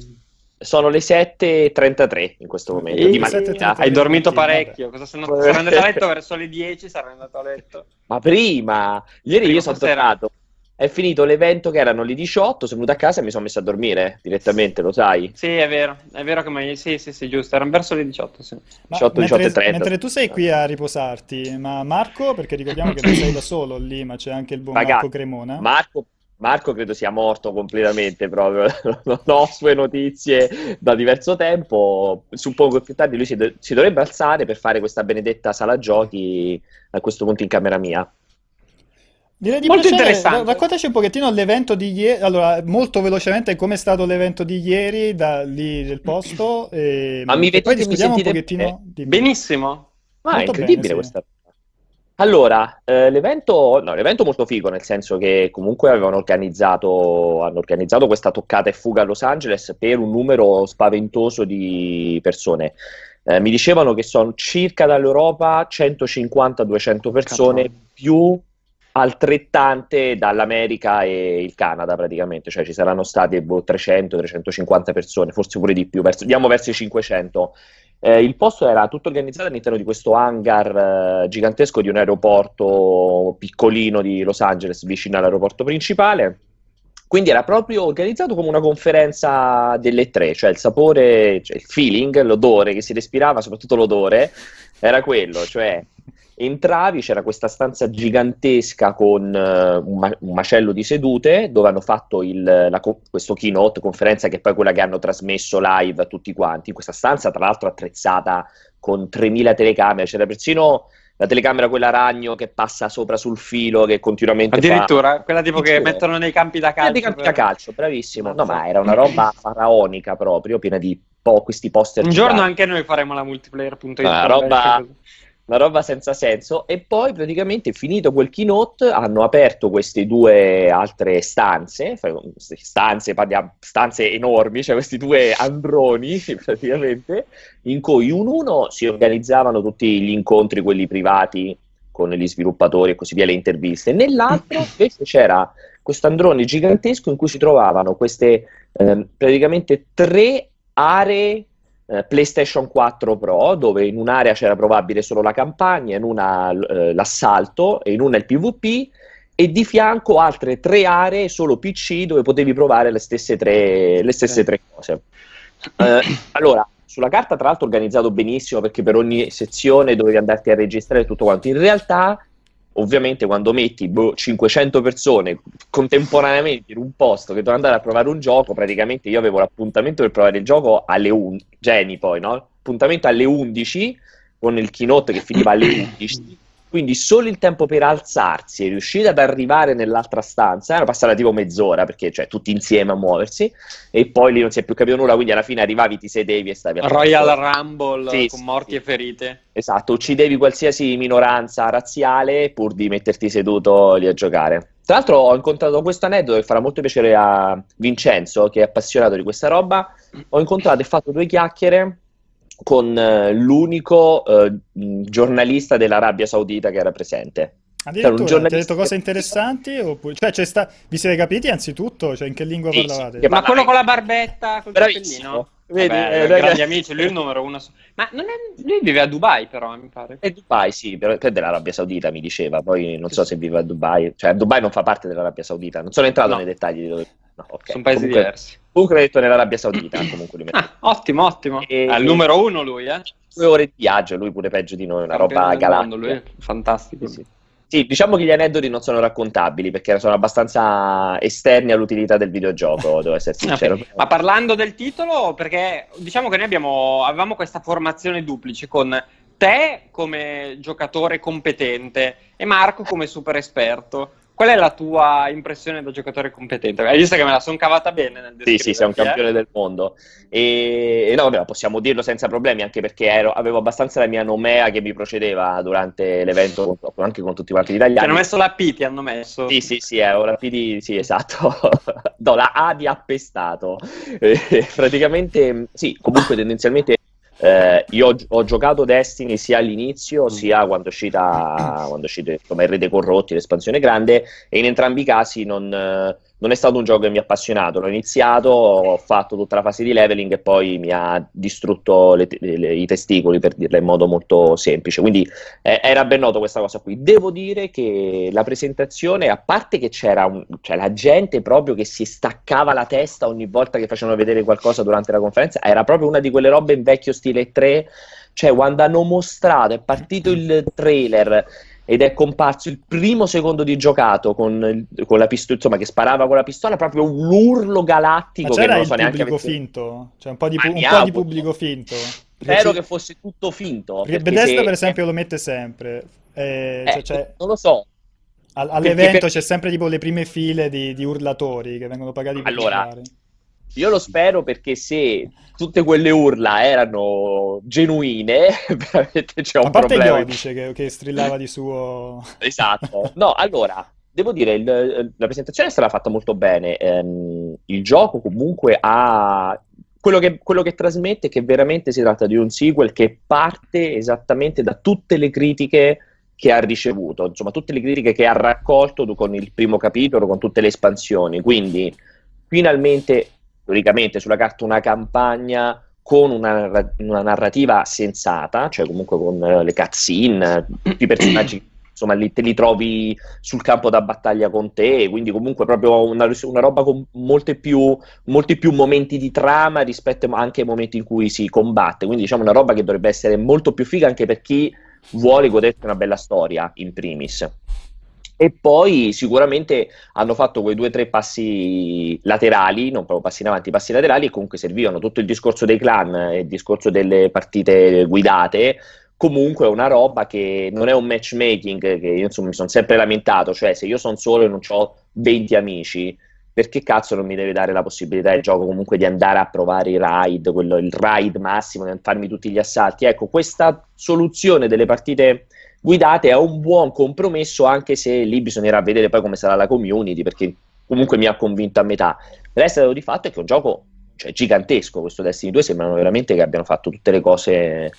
Sono le 7.33 in questo momento. Di Hai dormito parecchio. Cosa sono... Andato a letto verso le 10? Sarai andato a letto. Ma prima, ieri prima io sono tornato. È finito l'evento che erano le 18, sono venuto a casa e mi sono messo a dormire direttamente, lo sai? Sì, è vero, è vero che mai... sì, sì, sì, giusto, erano verso le 18, sì. 18, mentre, 18 30. Mentre tu sei qui a riposarti, ma Marco, perché ricordiamo che non sei da solo lì, ma c'è anche il buon Ragazzi, Marco Cremona. Marco, Marco credo sia morto completamente proprio, *laughs* non ho sue notizie da diverso tempo, suppongo che più tardi lui si, do- si, dovrebbe alzare per fare questa benedetta sala giochi a questo punto in camera mia. Direi di molto interessante. Raccontaci un pochettino l'evento di ieri, allora molto velocemente com'è stato l'evento di ieri da lì del posto e, Ma mi e poi discutiamo un pochettino. Benissimo. Ma è incredibile bene, sì. questa allora, eh, l'evento, no, l'evento molto figo, nel senso che comunque avevano organizzato, hanno organizzato questa toccata e fuga a Los Angeles per un numero spaventoso di persone. Eh, mi dicevano che sono circa dall'Europa 150-200 persone Capo. più altrettante dall'America e il Canada praticamente, cioè ci saranno state boh, 300-350 persone, forse pure di più, verso, andiamo verso i 500. Eh, il posto era tutto organizzato all'interno di questo hangar eh, gigantesco di un aeroporto piccolino di Los Angeles vicino all'aeroporto principale. Quindi era proprio organizzato come una conferenza delle tre, cioè il sapore, cioè il feeling, l'odore che si respirava, soprattutto l'odore, era quello, cioè entravi, c'era questa stanza gigantesca con uh, un, ma- un, macello di sedute dove hanno fatto il, la, questo keynote, conferenza che è poi quella che hanno trasmesso live a tutti quanti. Questa stanza, tra l'altro, attrezzata con 3000 telecamere, c'era persino la telecamera quella ragno che passa sopra sul filo che continuamente addirittura fa... quella tipo che mettono nei campi da calcio nei campi da calcio bravissimo. No ma era una roba *laughs* faraonica proprio piena di po- questi poster un giorno anche noi faremo la multiplayer.it una roba una roba senza senso. E poi praticamente finito quel keynote hanno aperto queste due altre stanze, stanze, stanze enormi, cioè questi due androni *laughs* praticamente, in cui in uno si organizzavano tutti gli incontri, quelli privati con gli sviluppatori e così via, le interviste, nell'altro *laughs* invece c'era questo androne gigantesco in cui si trovavano queste eh, praticamente tre aree eh, PlayStation 4 Pro, dove in un'area c'era probabile solo la campagna, in una eh, l'assalto e in una il PvP, e di fianco altre tre aree solo PC dove potevi provare le stesse tre, le stesse tre cose. Eh, allora, sulla carta tra l'altro organizzato benissimo perché per ogni sezione dovevi andarti a registrare tutto quanto. In realtà ovviamente quando metti boh, 500 persone contemporaneamente in un posto che devono andare a provare un gioco, praticamente io avevo l'appuntamento per provare il gioco alle 11, Geni poi, no? Appuntamento alle 11 con il keynote che finiva alle 11. Quindi solo il tempo per alzarsi e riuscire ad arrivare nell'altra stanza era passata tipo mezz'ora perché cioè tutti insieme a muoversi e poi lì non si è più capito nulla quindi alla fine arrivavi ti sedevi e stavi a Royal Rumble sì, con morti sì. e ferite. Esatto uccidevi qualsiasi minoranza razziale pur di metterti seduto lì a giocare. Tra l'altro ho incontrato questo aneddoto che farà molto piacere a Vincenzo che è appassionato di questa roba. Ho incontrato e fatto due chiacchiere con eh, l'unico eh, giornalista dell'Arabia Saudita che era presente. Addirittura, cioè, ti ha detto cose interessanti? Oppure... Cioè, sta... vi siete capiti anzitutto? Cioè, in che lingua sì, parlavate? Sì, ma quello con la barbetta, col cappellino? Vedi, Vabbè, eh, grandi amici, lui è il numero uno. Ma è... lui vive a Dubai, però, mi pare. È Dubai, sì, però è dell'Arabia Saudita, mi diceva. Poi non so se vive a Dubai. Cioè, Dubai non fa parte dell'arabia Saudita. Non sono entrato no. nei dettagli di dove... No, okay. Sono paesi comunque, diversi. Comunque ho detto nell'Arabia Saudita, *coughs* comunque ah, ottimo, ottimo. E, il numero uno lui, eh? Due ore di viaggio, lui pure peggio di noi, una roba galattica. Lui, fantastico. Sì, sì. Sì, diciamo che gli aneddoti non sono raccontabili perché sono abbastanza esterni all'utilità del videogioco, devo essere *laughs* sincero. Okay. Ma parlando del titolo, perché diciamo che noi abbiamo, avevamo questa formazione duplice con te come giocatore competente e Marco come super esperto. Qual è la tua impressione da giocatore competente? Hai visto che me la sono cavata bene nel Sì, sì, sei un campione eh? del mondo. E, e no, vabbè, possiamo dirlo senza problemi, anche perché ero, avevo abbastanza la mia nomea che mi procedeva durante l'evento, anche con tutti quanti gli italiani. Ti hanno messo la P, ti hanno messo. Sì, sì, sì, ero la P di... Sì, esatto. *laughs* Do la A di appestato. *laughs* praticamente, sì, comunque tendenzialmente eh, io ho, ho, giocato Destiny sia all'inizio mm. sia quando è uscita, quando è uscita il Rete Corrotti, l'espansione grande, e in entrambi i casi non, non è stato un gioco che mi ha appassionato. L'ho iniziato, ho fatto tutta la fase di leveling e poi mi ha distrutto le, le, i testicoli, per dirla in modo molto semplice. Quindi eh, era ben noto questa cosa qui. Devo dire che la presentazione, a parte che c'era un, cioè, la gente proprio che si staccava la testa ogni volta che facevano vedere qualcosa durante la conferenza, era proprio una di quelle robe in vecchio stile 3. Cioè, quando hanno mostrato, è partito il trailer ed è comparso il primo secondo di giocato con, con la pistola, insomma, che sparava con la pistola, proprio un urlo galattico Ma c'era che non so neanche pubblico finto, cioè un po' di, pu- un po di pubblico finto. Spero che fosse tutto finto. Perché Bethesda, se... per esempio, lo mette sempre. Eh, eh, cioè, non lo so. all'evento per... c'è sempre tipo le prime file di, di urlatori che vengono pagati per allora, giocare. Io lo spero perché se tutte quelle urla erano genuine, *laughs* veramente c'è un A parte problema. Iodice che, che strillava di suo... *laughs* Esatto. No, allora, devo dire, il, la presentazione è stata fatta molto bene. Ehm, il gioco comunque ha... Quello che, quello che trasmette è che veramente si tratta di un sequel che parte esattamente da tutte le critiche che ha ricevuto, insomma, tutte le critiche che ha raccolto con il primo capitolo, con tutte le espansioni. Quindi, finalmente teoricamente sulla carta una campagna con una, una narrativa sensata, cioè comunque con uh, le cutscene, tutti i personaggi *clears throat* insomma li, te li trovi sul campo da battaglia con te, quindi comunque proprio una, una roba con molti più, molti più momenti di trama rispetto anche ai momenti in cui si combatte, quindi diciamo una roba che dovrebbe essere molto più figa anche per chi vuole godersi una bella storia in primis. E poi sicuramente hanno fatto quei due o tre passi laterali, non proprio passi in avanti, passi laterali, e comunque servivano tutto il discorso dei clan il discorso delle partite guidate. Comunque è una roba che non è un matchmaking che io insomma mi sono sempre lamentato, cioè se io sono solo e non ho 20 amici, perché cazzo non mi deve dare la possibilità il gioco comunque di andare a provare i raid, quello, il raid massimo, di farmi tutti gli assalti? Ecco, questa soluzione delle partite guidate è un buon compromesso, anche se lì bisognerà vedere poi come sarà la community, perché comunque mi ha convinto a metà. Resta di fatto è che è un gioco cioè, gigantesco, questo Destiny 2 sembrano veramente che abbiano fatto tutte le cose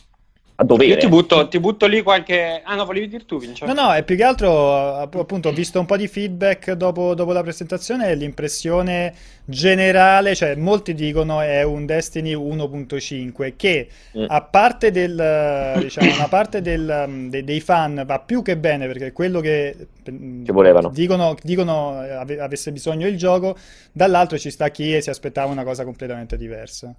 a dovere. Io ti butto, ti butto, lì qualche... Ah no, volevi dire tu, Vincenzo? No, no, è più che altro, appunto, ho visto un po' di feedback dopo, dopo la presentazione e l'impressione generale, cioè molti dicono è un Destiny 1.5 che mm. a parte del, diciamo, una parte del, de, dei fan va più che bene perché è quello che, che volevano. Dicono, dicono ave, avesse bisogno il gioco, dall'altro ci sta chi si aspettava una cosa completamente diversa.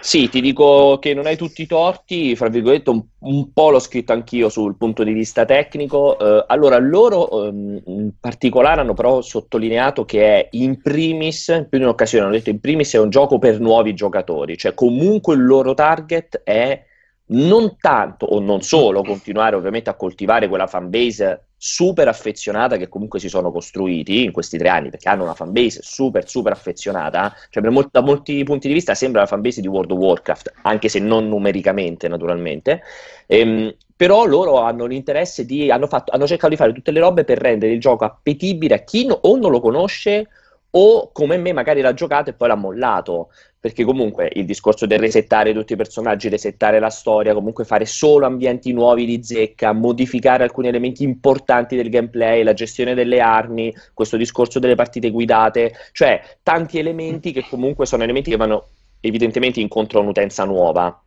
Sì, ti dico che non hai tutti i torti, fra virgolette, un, un po' l'ho scritto anch'io sul punto di vista tecnico. Uh, allora, loro um, in particolare hanno però sottolineato che è in primis, più di un'occasione hanno detto in primis è un gioco per nuovi giocatori, cioè comunque il loro target è non tanto o non solo continuare ovviamente a coltivare quella fanbase super affezionata che comunque si sono costruiti in questi tre anni perché hanno una fanbase super super affezionata. Cioè molti, da molti punti di vista sembra la fanbase di World of Warcraft anche se non numericamente naturalmente. Ehm, però loro hanno l'interesse di hanno, fatto, hanno cercato di fare tutte le robe per rendere il gioco appetibile a chi no, o non lo conosce o come me magari l'ha giocato e poi l'ha mollato perché comunque il discorso del resettare tutti i personaggi, resettare la storia, comunque fare solo ambienti nuovi di zecca, modificare alcuni elementi importanti del gameplay, la gestione delle armi, questo discorso delle partite guidate, cioè tanti elementi che comunque sono elementi che vanno evidentemente incontro a un'utenza nuova,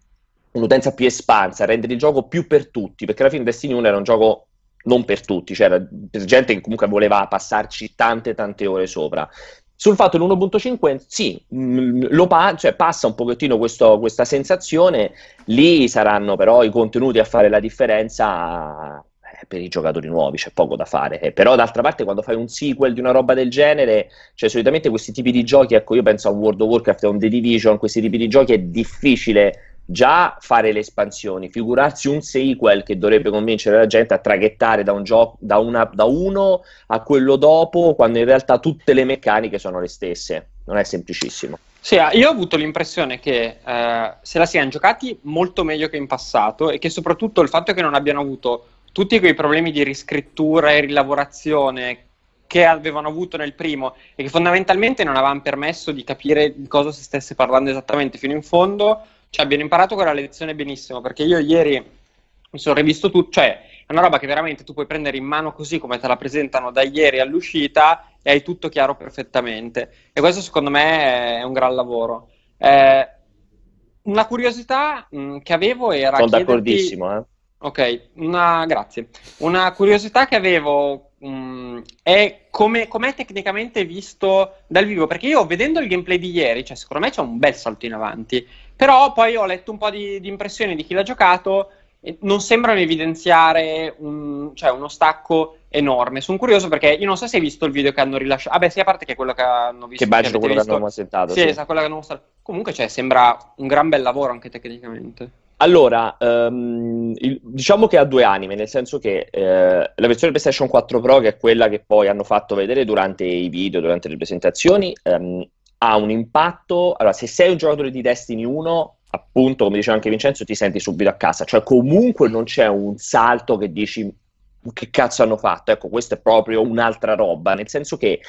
un'utenza più espansa, rendere il gioco più per tutti, perché alla fine Destiny 1 era un gioco non per tutti, cioè gente che comunque voleva passarci tante tante ore sopra. Sul fatto dell'1.5, sì, mm, lo pa- cioè, passa un pochettino questo, questa sensazione, lì saranno però i contenuti a fare la differenza eh, per i giocatori nuovi, c'è poco da fare. Eh, però d'altra parte quando fai un sequel di una roba del genere, cioè solitamente questi tipi di giochi, ecco io penso a World of Warcraft, a un The Division, questi tipi di giochi è difficile già fare le espansioni, figurarsi un sequel che dovrebbe convincere la gente a traghettare da, un gioco, da, una, da uno a quello dopo, quando in realtà tutte le meccaniche sono le stesse. Non è semplicissimo. Sì, ah, io ho avuto l'impressione che eh, se la siano giocati molto meglio che in passato e che soprattutto il fatto che non abbiano avuto tutti quei problemi di riscrittura e rilavorazione che avevano avuto nel primo e che fondamentalmente non avevano permesso di capire di cosa si stesse parlando esattamente fino in fondo, cioè abbiano imparato quella lezione benissimo, perché io ieri mi sono rivisto tutto, cioè è una roba che veramente tu puoi prendere in mano così come te la presentano da ieri all'uscita e hai tutto chiaro perfettamente. E questo secondo me è un gran lavoro. Eh, una curiosità mh, mm, che avevo era... Sono chiederti... d'accordissimo, eh. Ok, una... grazie. Una curiosità che avevo mh, mm, è come è tecnicamente visto dal vivo, perché io vedendo il gameplay di ieri, cioè secondo me c'è un bel salto in avanti, però poi ho letto un po' di, di impressioni di chi l'ha giocato e non sembrano evidenziare un, cioè uno stacco enorme. Sono curioso perché io non so se hai visto il video che hanno rilasciato. Ah, beh, sì, a parte che quello che hanno visto. Che immagino quello visto. che hanno mostrato. Sì, sì. Esatto, quello che hanno mostrato. Comunque, cioè, sembra un gran bel lavoro anche tecnicamente. Allora, um, il, diciamo che ha due anime, nel senso che eh, la versione PlayStation 4 Pro, che è quella che poi hanno fatto vedere durante i video, durante le presentazioni, um, ha un impatto. Allora, se sei un giocatore di Destiny 1, appunto, come diceva anche Vincenzo, ti senti subito a casa. Cioè, comunque non c'è un salto che dici che cazzo hanno fatto. Ecco, questa è proprio un'altra roba, nel senso che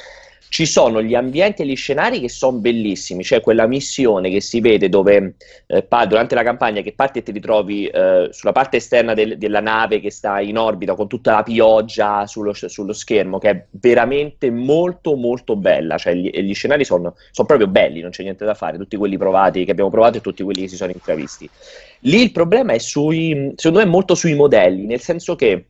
ci sono gli ambienti e gli scenari che sono bellissimi, c'è quella missione che si vede dove eh, durante la campagna che parti e ti ritrovi eh, sulla parte esterna del, della nave che sta in orbita con tutta la pioggia sullo, sullo schermo, che è veramente molto molto bella, cioè gli, gli scenari sono, sono proprio belli, non c'è niente da fare, tutti quelli provati che abbiamo provato e tutti quelli che si sono intravisti. Lì il problema è sui, secondo me, molto sui modelli, nel senso che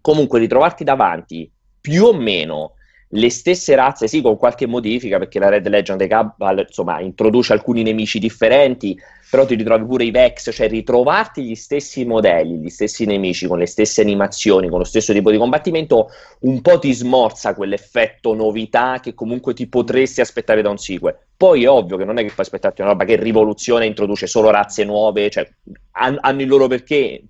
comunque ritrovarti davanti più o meno le stesse razze, sì, con qualche modifica, perché la Red Legend dei Cabal, insomma, introduce alcuni nemici differenti, però ti ritrovi pure i Vex, cioè ritrovarti gli stessi modelli, gli stessi nemici, con le stesse animazioni, con lo stesso tipo di combattimento, un po' ti smorza quell'effetto novità che comunque ti potresti aspettare da un sequel. Poi è ovvio che non è che puoi aspettarti una roba che rivoluziona e introduce solo razze nuove, cioè hanno il loro perché,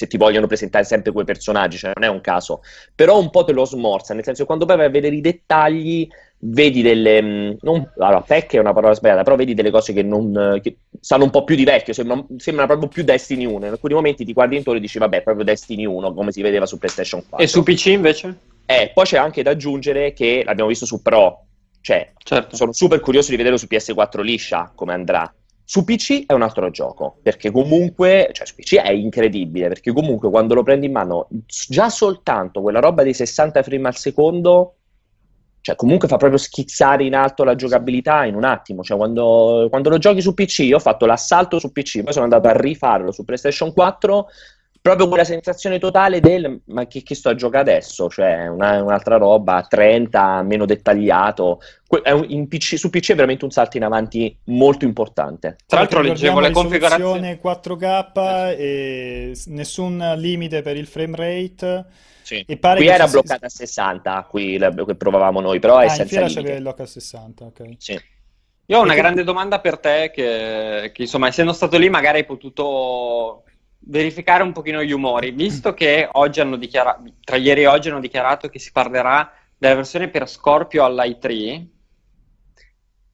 se ti vogliono presentare sempre quei personaggi, cioè non è un caso, però un po' te lo smorza, nel senso che quando poi vai a vedere i dettagli, vedi delle... Mm, non, allora, pecche è una parola sbagliata, però vedi delle cose che, non, che sanno un po' più di vecchio, sembra, sembra proprio più Destiny 1, in alcuni momenti ti guardi intorno e dici vabbè, proprio Destiny 1, come si vedeva su PlayStation 4. E su PC invece? Eh, poi c'è anche da aggiungere che l'abbiamo visto su Pro, cioè certo. sono super curioso di vederlo su PS4 liscia, come andrà su PC è un altro gioco, perché comunque, cioè su PC è incredibile, perché comunque quando lo prendi in mano, già soltanto quella roba di 60 frame al secondo, cioè comunque fa proprio schizzare in alto la giocabilità in un attimo, cioè quando, quando lo giochi su PC, io ho fatto l'assalto su PC, poi sono andato a rifarlo su PlayStation 4, proprio quella sensazione totale del ma che, che sto a giocare adesso, cioè una, un'altra roba, 30, meno dettagliato. Un, PC, su PC è veramente un salto in avanti molto importante. Tra l'altro leggevo le configurazioni 4K e nessun limite per il frame rate. Sì. Pare qui era si... bloccata a 60, qui che provavamo noi, però ah, è senza fiera c'aveva il lock a 60, ok. Sì. Io ho una grande domanda per te che, che, insomma, essendo stato lì magari hai potuto verificare un pochino gli umori, visto che oggi hanno dichiarato, tra ieri e oggi hanno dichiarato che si parlerà della versione per Scorpio all'i3,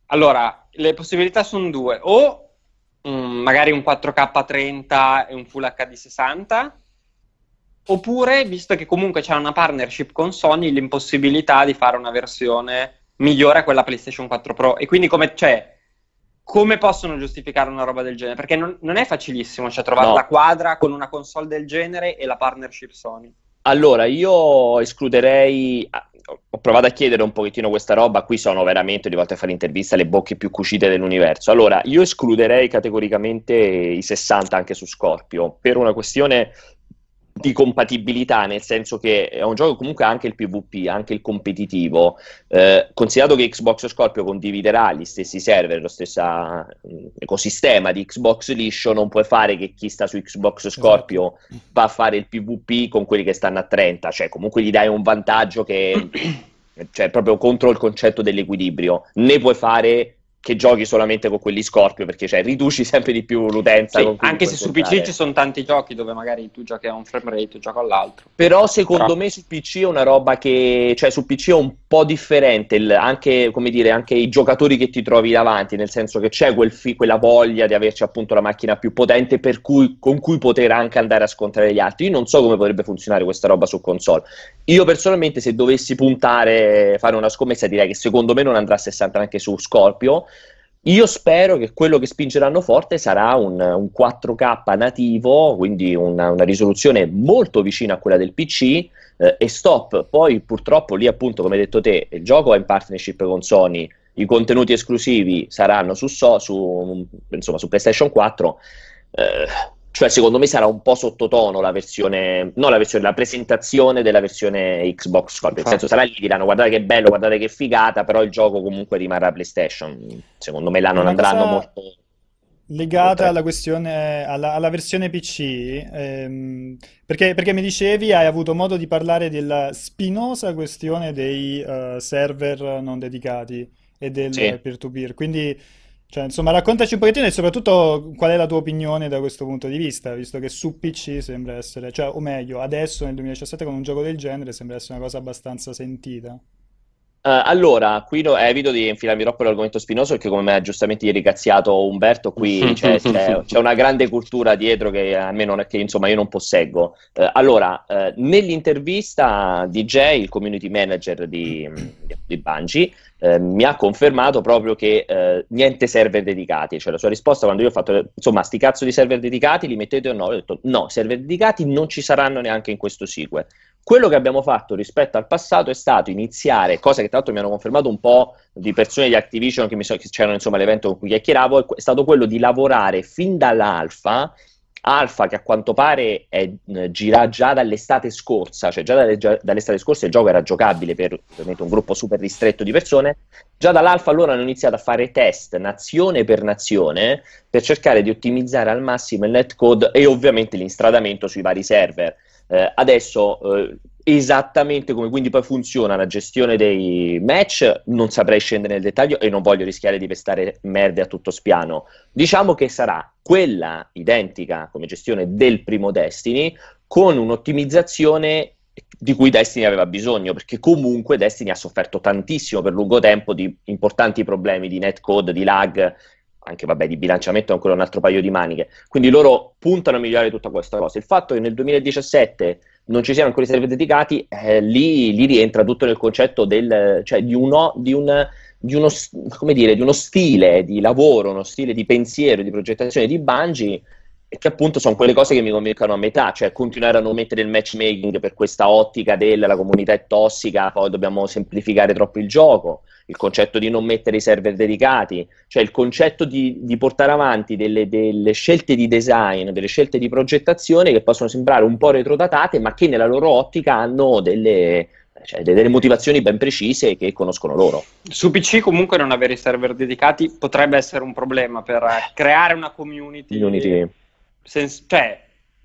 allora, le possibilità sono due, o um, magari un 4K 30 e un Full HD 60, oppure, visto che comunque c'è una partnership con Sony, l'impossibilità di fare una versione migliore a quella PlayStation 4 Pro. E quindi come, cioè, come possono giustificare una roba del genere? Perché non, non è facilissimo, cioè trovare no. la quadra con una console del genere e la partnership Sony. Allora, io escluderei, ho provato a chiedere un pochettino questa roba, qui sono veramente, di volte a fare interviste, le bocche più cucite dell'universo. Allora, io escluderei categoricamente i 60 anche su Scorpio, per una questione di compatibilità, nel senso che è un gioco comunque anche il PvP, anche il competitivo, eh, considerato che Xbox Scorpio condividerà gli stessi server, lo stesso mm, ecosistema di Xbox liscio, non puoi fare che chi sta su Xbox Scorpio esatto. va a fare il PvP con quelli che stanno a 30, cioè comunque gli dai un vantaggio che *clears throat* cioè proprio contro il concetto dell'equilibrio, ne puoi fare che giochi solamente con quelli Scorpio perché cioè, riduci sempre di più l'utenza. Sì, anche se su PC ci sono tanti giochi dove magari tu giochi a un frame rate, gioco all'altro. Però secondo Però... me su PC è una roba che, cioè su PC è un po' differente, il, anche, come dire, anche i giocatori che ti trovi davanti, nel senso che c'è quel fi- quella voglia di averci appunto la macchina più potente per cui, con cui poter anche andare a scontrare gli altri. Io non so come potrebbe funzionare questa roba su console. Io personalmente se dovessi puntare, fare una scommessa direi che secondo me non andrà a 60 anche su Scorpio io spero che quello che spingeranno forte sarà un, un 4K nativo, quindi una, una, risoluzione molto vicina a quella del PC eh, e stop. Poi purtroppo lì appunto, come hai detto te, il gioco è in partnership con Sony, i contenuti esclusivi saranno su, so, su, insomma, su PlayStation 4. Eh, cioè, secondo me sarà un po' sottotono la versione, no la versione, la presentazione della versione Xbox Scorpio. Nel senso, sarà lì, diranno guardate che bello, guardate che figata, però il gioco comunque rimarrà PlayStation. Secondo me là non andranno molto legata alla questione, alla, alla versione PC, ehm, perché, perché, mi dicevi, hai avuto modo di parlare della spinosa questione dei uh, server non dedicati e del sì. peer-to-peer, quindi cioè, insomma, raccontaci un pochettino e soprattutto qual è la tua opinione da questo punto di vista, visto che su PC sembra essere, cioè, o meglio, adesso nel 2017 con un gioco del genere sembra essere una cosa abbastanza sentita. Uh, allora, qui no, evito di infilarmi troppo l'argomento spinoso perché come mi ha giustamente ieri cazziato Umberto, qui *laughs* c'è, c'è, c'è, una grande cultura dietro che a me non è che insomma io non posseggo. Uh, allora, uh, nell'intervista DJ, il community manager di, di Bungie, mi ha confermato proprio che niente server dedicati. Cioè la sua risposta quando io ho fatto, insomma, sti cazzo di server dedicati li mettete o no? Ho detto no, server dedicati non ci saranno neanche in questo sequel. Quello che abbiamo fatto rispetto al passato è stato iniziare, cosa che tra l'altro mi hanno confermato un po' di persone di Activision che, mi so, che c'erano insomma all'evento con cui chiacchieravo, è stato quello di lavorare fin dall'alfa Alfa che a quanto pare è, eh, gira già dall'estate scorsa, cioè già, dalle, già, dall'estate scorsa il gioco era giocabile per ovviamente un gruppo super ristretto di persone, già dall'alfa loro hanno iniziato a fare test nazione per nazione per cercare di ottimizzare al massimo il netcode e ovviamente l'instradamento sui vari server. Eh, adesso, eh, esattamente come quindi poi funziona la gestione dei match, non saprei scendere nel dettaglio e non voglio rischiare di pestare merde a tutto spiano. Diciamo che sarà quella identica come gestione del primo Destiny con un'ottimizzazione di cui Destiny aveva bisogno, perché comunque Destiny ha sofferto tantissimo per lungo tempo di importanti problemi di netcode, di lag anche vabbè, di bilanciamento è ancora un altro paio di maniche. Quindi loro puntano a migliorare tutta questa cosa. Il fatto che nel 2017 non ci siano ancora i server dedicati, eh, lì, lì, rientra tutto nel concetto del, cioè, di, uno, di, un, di, uno, dire, di uno stile di lavoro, uno stile di pensiero, di progettazione di Bungie che appunto sono quelle cose che mi convincono a metà, cioè continuare a non mettere il matchmaking per questa ottica della comunità è tossica, poi dobbiamo semplificare troppo il gioco, il concetto di non mettere i server dedicati, cioè il concetto di, di portare avanti delle, delle, scelte di design, delle scelte di progettazione che possono sembrare un po' retrodatate, ma che nella loro ottica hanno delle, cioè, delle motivazioni ben precise che conoscono loro. Su PC comunque non avere i server dedicati potrebbe essere un problema per creare una community. community sens- cioè,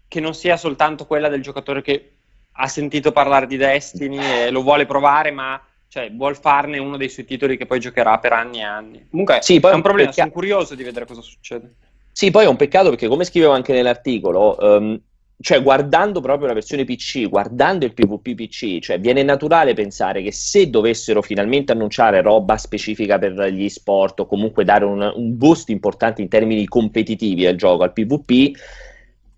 che non sia soltanto quella del giocatore che ha sentito parlare di Destiny e lo vuole provare, ma cioè, vuol farne uno dei suoi titoli che poi giocherà per anni e anni. Comunque sì, è un problema, peccato... sono curioso di vedere cosa succede. Sì, poi è un peccato perché come scrivevo anche nell'articolo, um, cioè guardando proprio la versione PC, guardando il PvP PC, cioè viene naturale pensare che se dovessero finalmente annunciare roba specifica per gli sport o comunque dare un, un boost importante in termini competitivi al gioco, al PvP,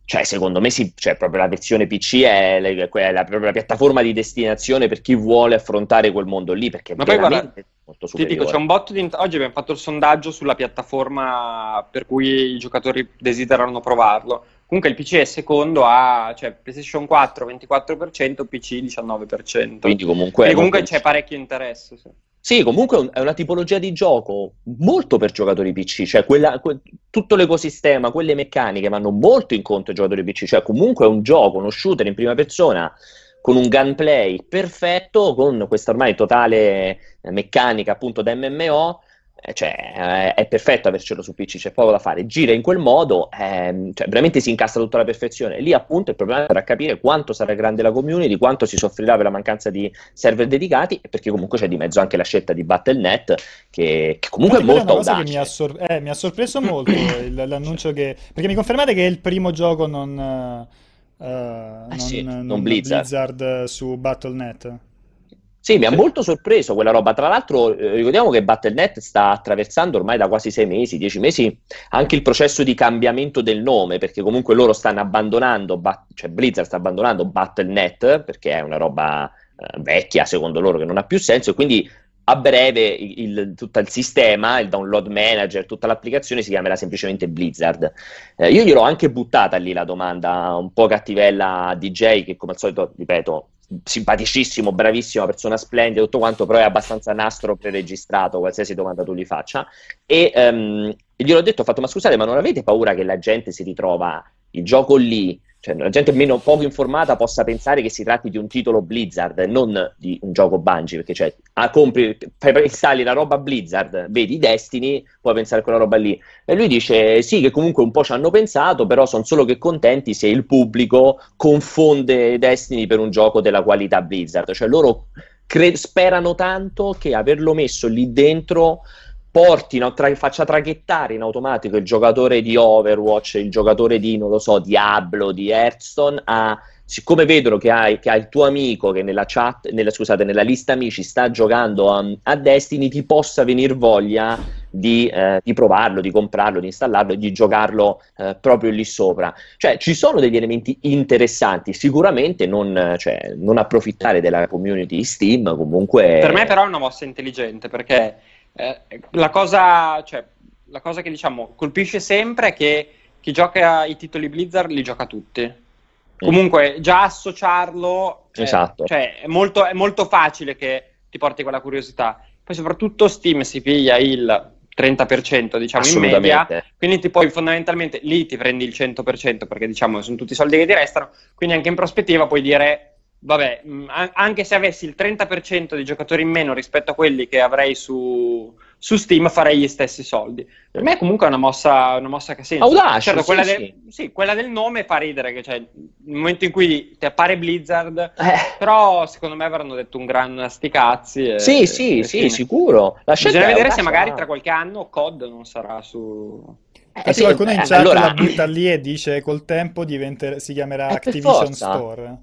cioè secondo me sì, cioè, proprio la versione PC è, la, è la, la piattaforma di destinazione per chi vuole affrontare quel mondo lì, perché Ma poi guarda, molto superiore. Ti dico, c'è un botto di... Oggi abbiamo fatto il sondaggio sulla piattaforma per cui i giocatori desiderano provarlo Comunque il PC è secondo a cioè, PlayStation 4 24%, PC 19%. Quindi comunque, Quindi comunque c'è parecchio interesse. Sì. Sì, comunque è una tipologia di gioco molto per giocatori PC, cioè quella, que- tutto l'ecosistema, quelle meccaniche vanno molto incontro ai giocatori PC, cioè comunque è un gioco, uno shooter in prima persona con un gunplay perfetto, con questa ormai totale meccanica appunto da MMO cioè, eh, è perfetto avercelo su PC, c'è poco da fare, gira in quel modo, ehm, cioè, veramente si incastra tutta la perfezione. Lì appunto il problema sarà capire quanto sarà grande la community, quanto si soffrirà per la mancanza di server dedicati, perché comunque c'è di mezzo anche la scelta di Battle.net, che, che comunque è molto audace. Mi ha, sor- eh, mi ha, sorpreso molto il, *coughs* l'annuncio che... Perché mi confermate che è il primo gioco non... Uh, non, sì, non, non Blizzard. Blizzard su Battle.net? Sì, mi ha molto sorpreso quella roba. Tra l'altro, eh, ricordiamo che Battle.net sta attraversando ormai da quasi sei mesi, dieci mesi, anche il processo di cambiamento del nome, perché comunque loro stanno abbandonando, bat- cioè Blizzard sta abbandonando Battle.net, perché è una roba eh, vecchia, secondo loro, che non ha più senso, e quindi a breve il, il, tutto il sistema, il download manager, tutta l'applicazione si chiamerà semplicemente Blizzard. Eh, io gliel'ho anche buttata lì la domanda, un po' cattivella DJ, che come al solito, ripeto, simpaticissimo, bravissimo, persona splendida, tutto quanto, però è abbastanza nastro preregistrato, qualsiasi domanda tu gli faccia. E um, gliel'ho detto, ho fatto, ma scusate, ma non avete paura che la gente si ritrova il gioco lì cioè, la gente meno poco informata possa pensare che si tratti di un titolo Blizzard non di un gioco Bungie, perché cioè, ah, compri, installi la roba Blizzard, vedi Destiny, puoi pensare a quella roba lì. E lui dice sì, che comunque un po' ci hanno pensato, però sono solo che contenti se il pubblico confonde Destiny per un gioco della qualità Blizzard. Cioè loro cre- sperano tanto che averlo messo lì dentro portino, tra, faccia traghettare in automatico il giocatore di Overwatch, il giocatore di, non lo so, Diablo, di Hearthstone, a, siccome vedono che hai, che hai il tuo amico che nella chat, nella, scusate, nella lista amici sta giocando a, a Destiny, ti possa venire voglia di, eh, di, provarlo, di comprarlo, di installarlo e di giocarlo eh, proprio lì sopra. Cioè, ci sono degli elementi interessanti, sicuramente non, cioè, non approfittare della community Steam, comunque... Per me però è una mossa intelligente, perché eh, la, cosa, cioè, la cosa che diciamo colpisce sempre è che chi gioca i titoli Blizzard li gioca tutti. Mm. Comunque, già associarlo cioè, esatto. cioè, è, molto, è molto facile che ti porti quella curiosità. Poi, soprattutto, Steam si piglia il 30% diciamo in media, quindi ti puoi fondamentalmente lì ti prendi il 100% perché diciamo sono tutti i soldi che ti restano, quindi anche in prospettiva puoi dire vabbè, mh, mm, anche se avessi il 30% di giocatori in meno rispetto a quelli che avrei su, su Steam, farei gli stessi soldi. Per me comunque è una mossa, una mossa che ha senso. Audace, certo, sì, quella, sì. De- sì, quella, del nome fa ridere, che cioè, nel momento in cui ti appare Blizzard, eh. però secondo me avranno detto un gran sti cazzi. E, sì, sì, e sì, sicuro. La Bisogna vedere se magari tra qualche anno COD non sarà su... Eh, sì, qualcuno in chat allora... la butta lì e dice col tempo diventer- si chiamerà eh, Activision Store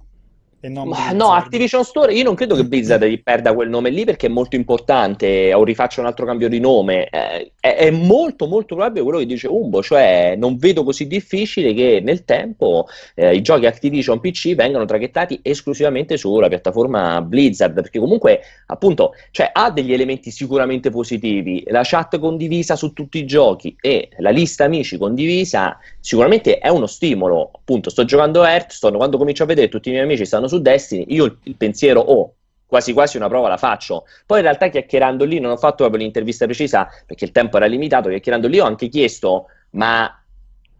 e non Ma, no, Activision Store, io non credo che Blizzard gli perda quel nome lì perché è molto importante, o rifaccia un altro cambio di nome. Eh, è, è, molto, molto probabile quello che dice Umbo, cioè non vedo così difficile che nel tempo eh, i giochi Activision PC vengano traghettati esclusivamente sulla piattaforma Blizzard, perché comunque, appunto, cioè, ha degli elementi sicuramente positivi. La chat condivisa su tutti i giochi e la lista amici condivisa sicuramente è uno stimolo. Appunto, sto giocando Hearthstone, quando comincio a vedere tutti i miei amici stanno su Destiny, io il, pensiero ho. Oh, quasi quasi una prova la faccio. Poi in realtà chiacchierando lì, non ho fatto proprio l'intervista precisa perché il tempo era limitato, chiacchierando lì ho anche chiesto, ma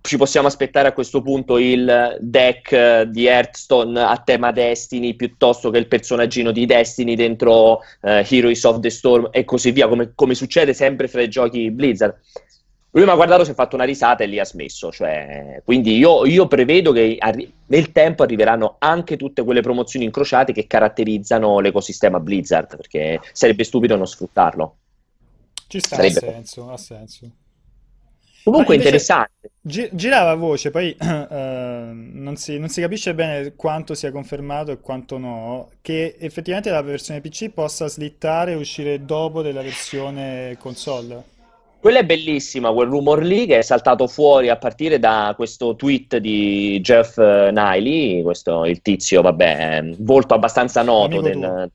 ci possiamo aspettare a questo punto il deck di Hearthstone a tema Destiny piuttosto che il personaggino di Destiny dentro uh, Heroes of the Storm e così via, come, come succede sempre fra i giochi Blizzard? Lui mi ha guardato, si è fatto una risata e lì ha smesso. Cioè, quindi io, io prevedo che arri- nel tempo arriveranno anche tutte quelle promozioni incrociate che caratterizzano l'ecosistema Blizzard, perché sarebbe stupido non sfruttarlo. Ci sta, Sarebbe- ha senso, ha senso. Comunque invece- interessante. Gi- girava voce, poi *clears throat* eh, non si, non si capisce bene quanto sia confermato e quanto no, che effettivamente la versione PC possa slittare e uscire dopo della versione console. Quella è bellissima, quel rumor lì che è saltato fuori a partire da questo tweet di Jeff eh, Niley, questo il tizio, vabbè, eh, volto abbastanza noto Amico tuo. del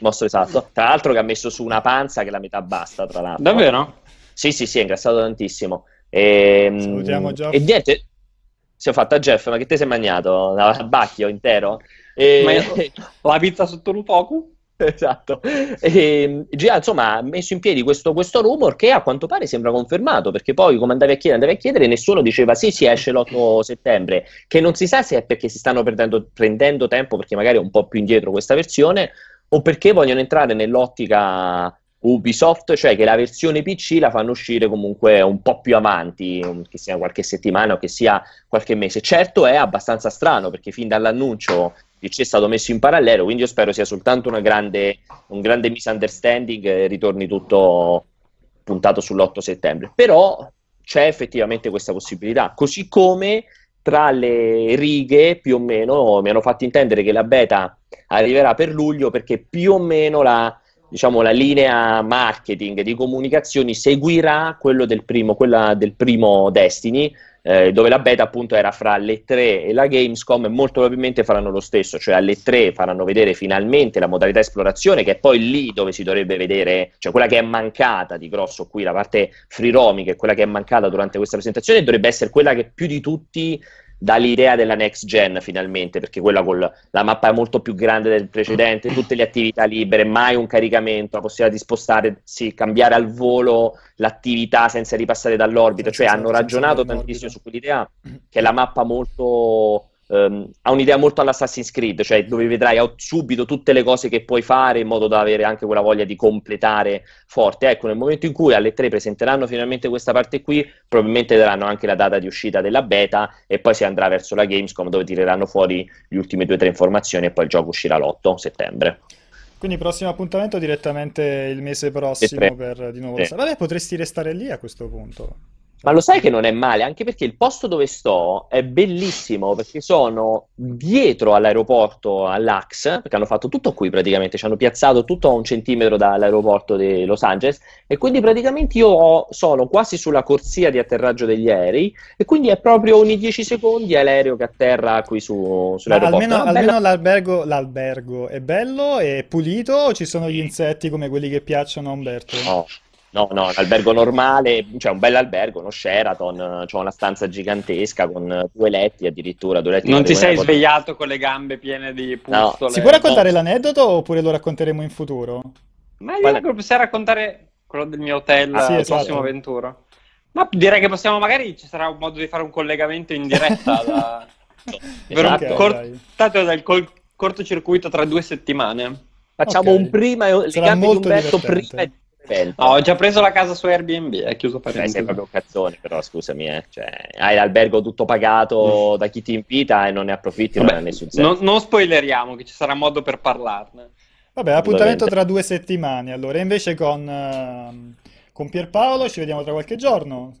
mostro esatto. Tra l'altro che ha messo su una panza che la metà basta, tra l'altro. Davvero? Sì, sì, sì, è ingrassato tantissimo. E, Salutiamo Jeff. E niente, si è fatta Jeff, ma che te sei mangiato? Un bacchio intero? E- Ma io- La pizza sotto un poco? *laughs* Esatto. E, Gia, insomma, ha messo in piedi questo, questo rumor che a quanto pare sembra confermato, perché poi, come andavi a chiedere, andavi a chiedere, nessuno diceva sì, sì, esce l'8 settembre, che non si sa se è perché si stanno perdendo, prendendo tempo, perché magari è un po' più indietro questa versione, o perché vogliono entrare nell'ottica Ubisoft, cioè che la versione PC la fanno uscire comunque un po' più avanti, che sia qualche settimana o che sia qualche mese. Certo è abbastanza strano, perché fin dall'annuncio PC è stato messo in parallelo, quindi io spero sia soltanto grande, un grande misunderstanding e ritorni tutto puntato sull'8 settembre. Però c'è effettivamente questa possibilità, così come tra le righe più o meno mi hanno fatto intendere che la beta arriverà per luglio perché più o meno la, diciamo, la linea marketing di comunicazioni seguirà quello del primo, quella del primo Destiny, eh, dove la beta appunto era fra le 3 e la Gamescom molto probabilmente faranno lo stesso, cioè alle 3 faranno vedere finalmente la modalità esplorazione che è poi lì dove si dovrebbe vedere, cioè quella che è mancata di grosso qui, la parte free roaming, che è quella che è mancata durante questa presentazione, dovrebbe essere quella che più di tutti dà l'idea della next gen finalmente, perché quella con la mappa è molto più grande del precedente, tutte le attività libere, mai un caricamento, la possibilità di spostare, sì, cambiare al volo l'attività senza ripassare dall'orbita, Senza- cioè hanno ragionato tantissimo su quell'idea che è la mappa molto ehm, ha un'idea molto all'Assassin's Creed, cioè dove vedrai subito tutte le cose che puoi fare in modo da avere anche quella voglia di completare forte. Ecco, nel momento in cui alle 3 presenteranno finalmente questa parte qui, probabilmente daranno anche la data di uscita della beta e poi si andrà verso la Gamescom dove tireranno fuori le ultime due o tre informazioni e poi il gioco uscirà l'8 settembre. Quindi prossimo appuntamento direttamente il mese prossimo per di nuovo. Sì. Vabbè, potresti restare lì a questo punto. Ma lo sai che non è male, anche perché il posto dove sto è bellissimo, perché sono dietro all'aeroporto all'Ax, perché hanno fatto tutto qui praticamente, ci hanno piazzato tutto a un centimetro dall'aeroporto di Los Angeles, e quindi praticamente io ho- sono quasi sulla corsia di atterraggio degli aerei, e quindi è proprio ogni 10 secondi è l'aereo che atterra qui su, sull'aeroporto. almeno, bella- almeno l'albergo, l'albergo è bello e pulito o ci sono gli insetti come quelli che piacciono a Umberto? No, no, no, un albergo normale, cioè un bel albergo, uno Sheraton, c'è una stanza gigantesca con due letti addirittura, due letti Non ti sei svegliato con le gambe piene di No. pustole? Si può raccontare no. l'aneddoto oppure lo racconteremo in futuro? Ma io che possiamo raccontare quello del mio hotel Ah, sì, al esatto. prossimo avventura. Ma direi che possiamo, magari ci sarà un modo di fare un collegamento in diretta da... *laughs* per un Esatto. Ok, cor- dai. tanto del col- cortocircuito tra due settimane. Facciamo Ok. un prima, le Sarà gambe di Umberto divertente. prima di evento. No, ho già preso la casa su Airbnb, è chiuso Beh, sei parentesi. proprio un cazzone, però scusami, eh. Cioè, hai l'albergo tutto pagato da chi ti invita e non ne approfitti, non Vabbè, ha nessun senso. non, non spoileriamo, che ci sarà modo per parlarne. Vabbè, appuntamento tra due settimane. Allora, invece con, ehm, con Pierpaolo ci vediamo tra qualche giorno.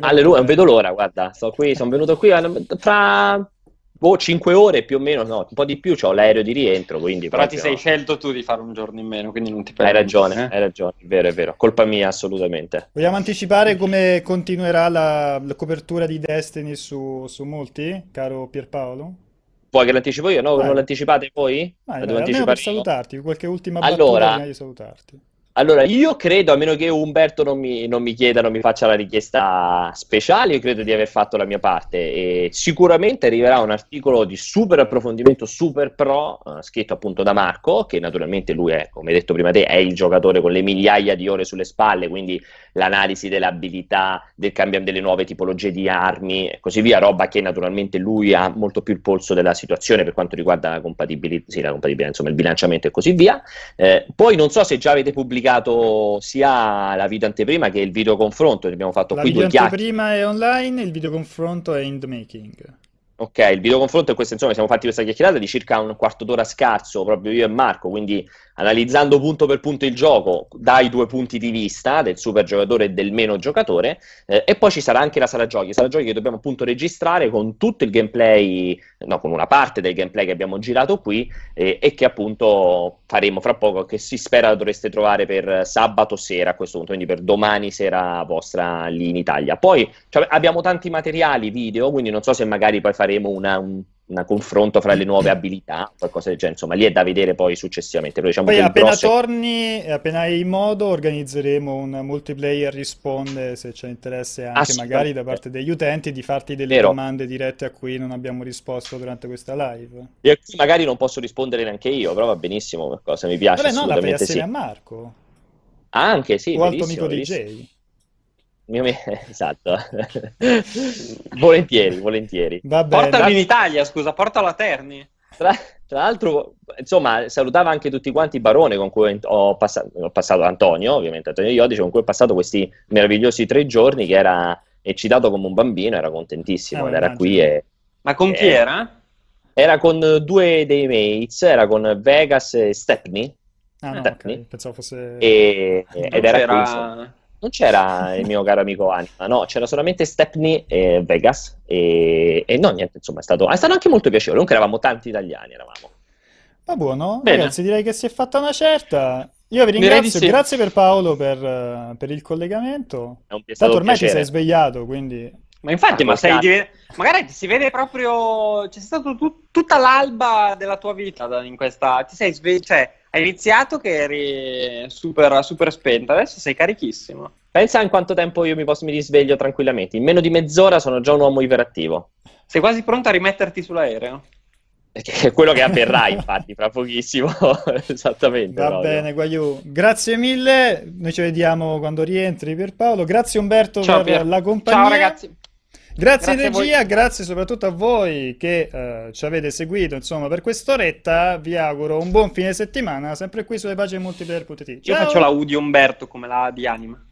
Alleluia, te. non vedo l'ora, guarda, sto qui, sono venuto qui eh, fra boh, 5 ore più o meno, no, un po' di più, ho l'aereo di rientro, quindi Però ti proprio- sei scelto tu di fare un giorno in meno, quindi non ti Hai perdi. ragione, eh. hai ragione, è vero, è vero, colpa mia assolutamente. Vogliamo anticipare come continuerà la, la copertura di Destiny su, su Multi, caro Pierpaolo? Vuoi che l'anticipo io? No, Vai. non l'anticipate voi? Vai, devo almeno per salutarti, qualche ultima battuta Allora, prima di salutarti. Allora, io credo, a meno che Umberto non mi, non mi chieda, non mi faccia la richiesta speciale, io credo di aver fatto la mia parte e sicuramente arriverà un articolo di super approfondimento, super pro, eh, scritto appunto da Marco, che naturalmente lui è, come detto prima te, è il giocatore con le migliaia di ore sulle spalle, quindi l'analisi delle abilità, del cambio delle nuove tipologie di armi e così via, roba che naturalmente lui ha molto più il polso della situazione per quanto riguarda la compatibilità, sì, la compatibilità, insomma il bilanciamento e così via. Eh, poi non so se già avete pubblicato pubblicato sia la video anteprima che il video confronto. Abbiamo fatto La qui video due chiacchiere. anteprima è online, il video confronto è in the making. Ok, il video confronto è questo, insomma, siamo fatti questa chiacchierata di circa un quarto d'ora scarso, proprio io e Marco, quindi analizzando punto per punto il gioco dai due punti di vista del super giocatore e del meno giocatore, eh, e poi ci sarà anche la sala giochi, sala giochi che dobbiamo appunto registrare con tutto il gameplay, no, con una parte del gameplay che abbiamo girato qui eh, e che appunto faremo fra poco, che si spera dovreste trovare per sabato sera a questo punto, quindi per domani sera vostra lì in Italia. Poi cioè, abbiamo tanti materiali video, quindi non so se magari poi faremo una, un una confronto fra le nuove abilità, qualcosa del genere, insomma, lì è da vedere poi successivamente. Però diciamo Poi appena grosso torni e appena hai modo organizzeremo un multiplayer risponde se c'è interesse anche magari da parte degli utenti di farti delle Vero. domande dirette a cui non abbiamo risposto durante questa live. E a cui magari non posso rispondere neanche io, però va benissimo qualcosa, mi piace Vabbè, no, la fai assieme sì. a Marco Anche sì, o al tuo amico. DJ. Mio me- *laughs* Esatto. *laughs* volentieri, volentieri. Portalo in Italia, scusa, portalo a Terni. Tra, tra l'altro, insomma, salutava anche tutti quanti Barone con cui ho passato, ho passato Antonio, ovviamente Antonio Iodice, con cui ho passato questi meravigliosi tre giorni che era eccitato come un bambino, era contentissimo Eh, era qui e Ma con chi Eh, era? era con due dei mates, era con Vegas e Stepney Ah, no, Stepney. ok, pensavo fosse... e, ed era c'era- qui. Non c'era il mio caro amico Anima, no, c'era solamente Stepney e Vegas e, e no, niente, insomma, è stato, è stato anche molto piacevole, comunque eravamo tanti italiani, eravamo. Va buono, Bene. ragazzi, direi che si è fatta una certa. Io vi ringrazio, sì. grazie per Paolo per, per il collegamento. È un, Tanto ormai ti sei piacere. svegliato, quindi... Ma infatti, Ah, ma sei cazzo. diven- magari ti si vede proprio. C'è stato tu- tutta l'alba della tua vita in questa. Ti sei sve- cioè, hai iniziato che eri super, super spento, adesso sei carichissimo. Pensa in quanto tempo io mi, posso, mi risveglio tranquillamente, in meno di mezz'ora sono già un uomo iperattivo, Sei quasi pronto a rimetterti sull'aereo. che *laughs* è quello che avverrà infatti fra pochissimo, *laughs* esattamente. Va proprio. bene, Guaiu. Grazie mille, noi ci vediamo quando rientri per Paolo. Grazie Umberto Ciao, per Pier. la compagnia. Ciao ragazzi. Grazie, Grazie regia, grazie soprattutto a voi che eh, ci avete seguito insomma per quest'oretta. Vi auguro un buon fine settimana, sempre qui sulle pagine multiplayer.it. Io faccio la U di Umberto come la di Anima.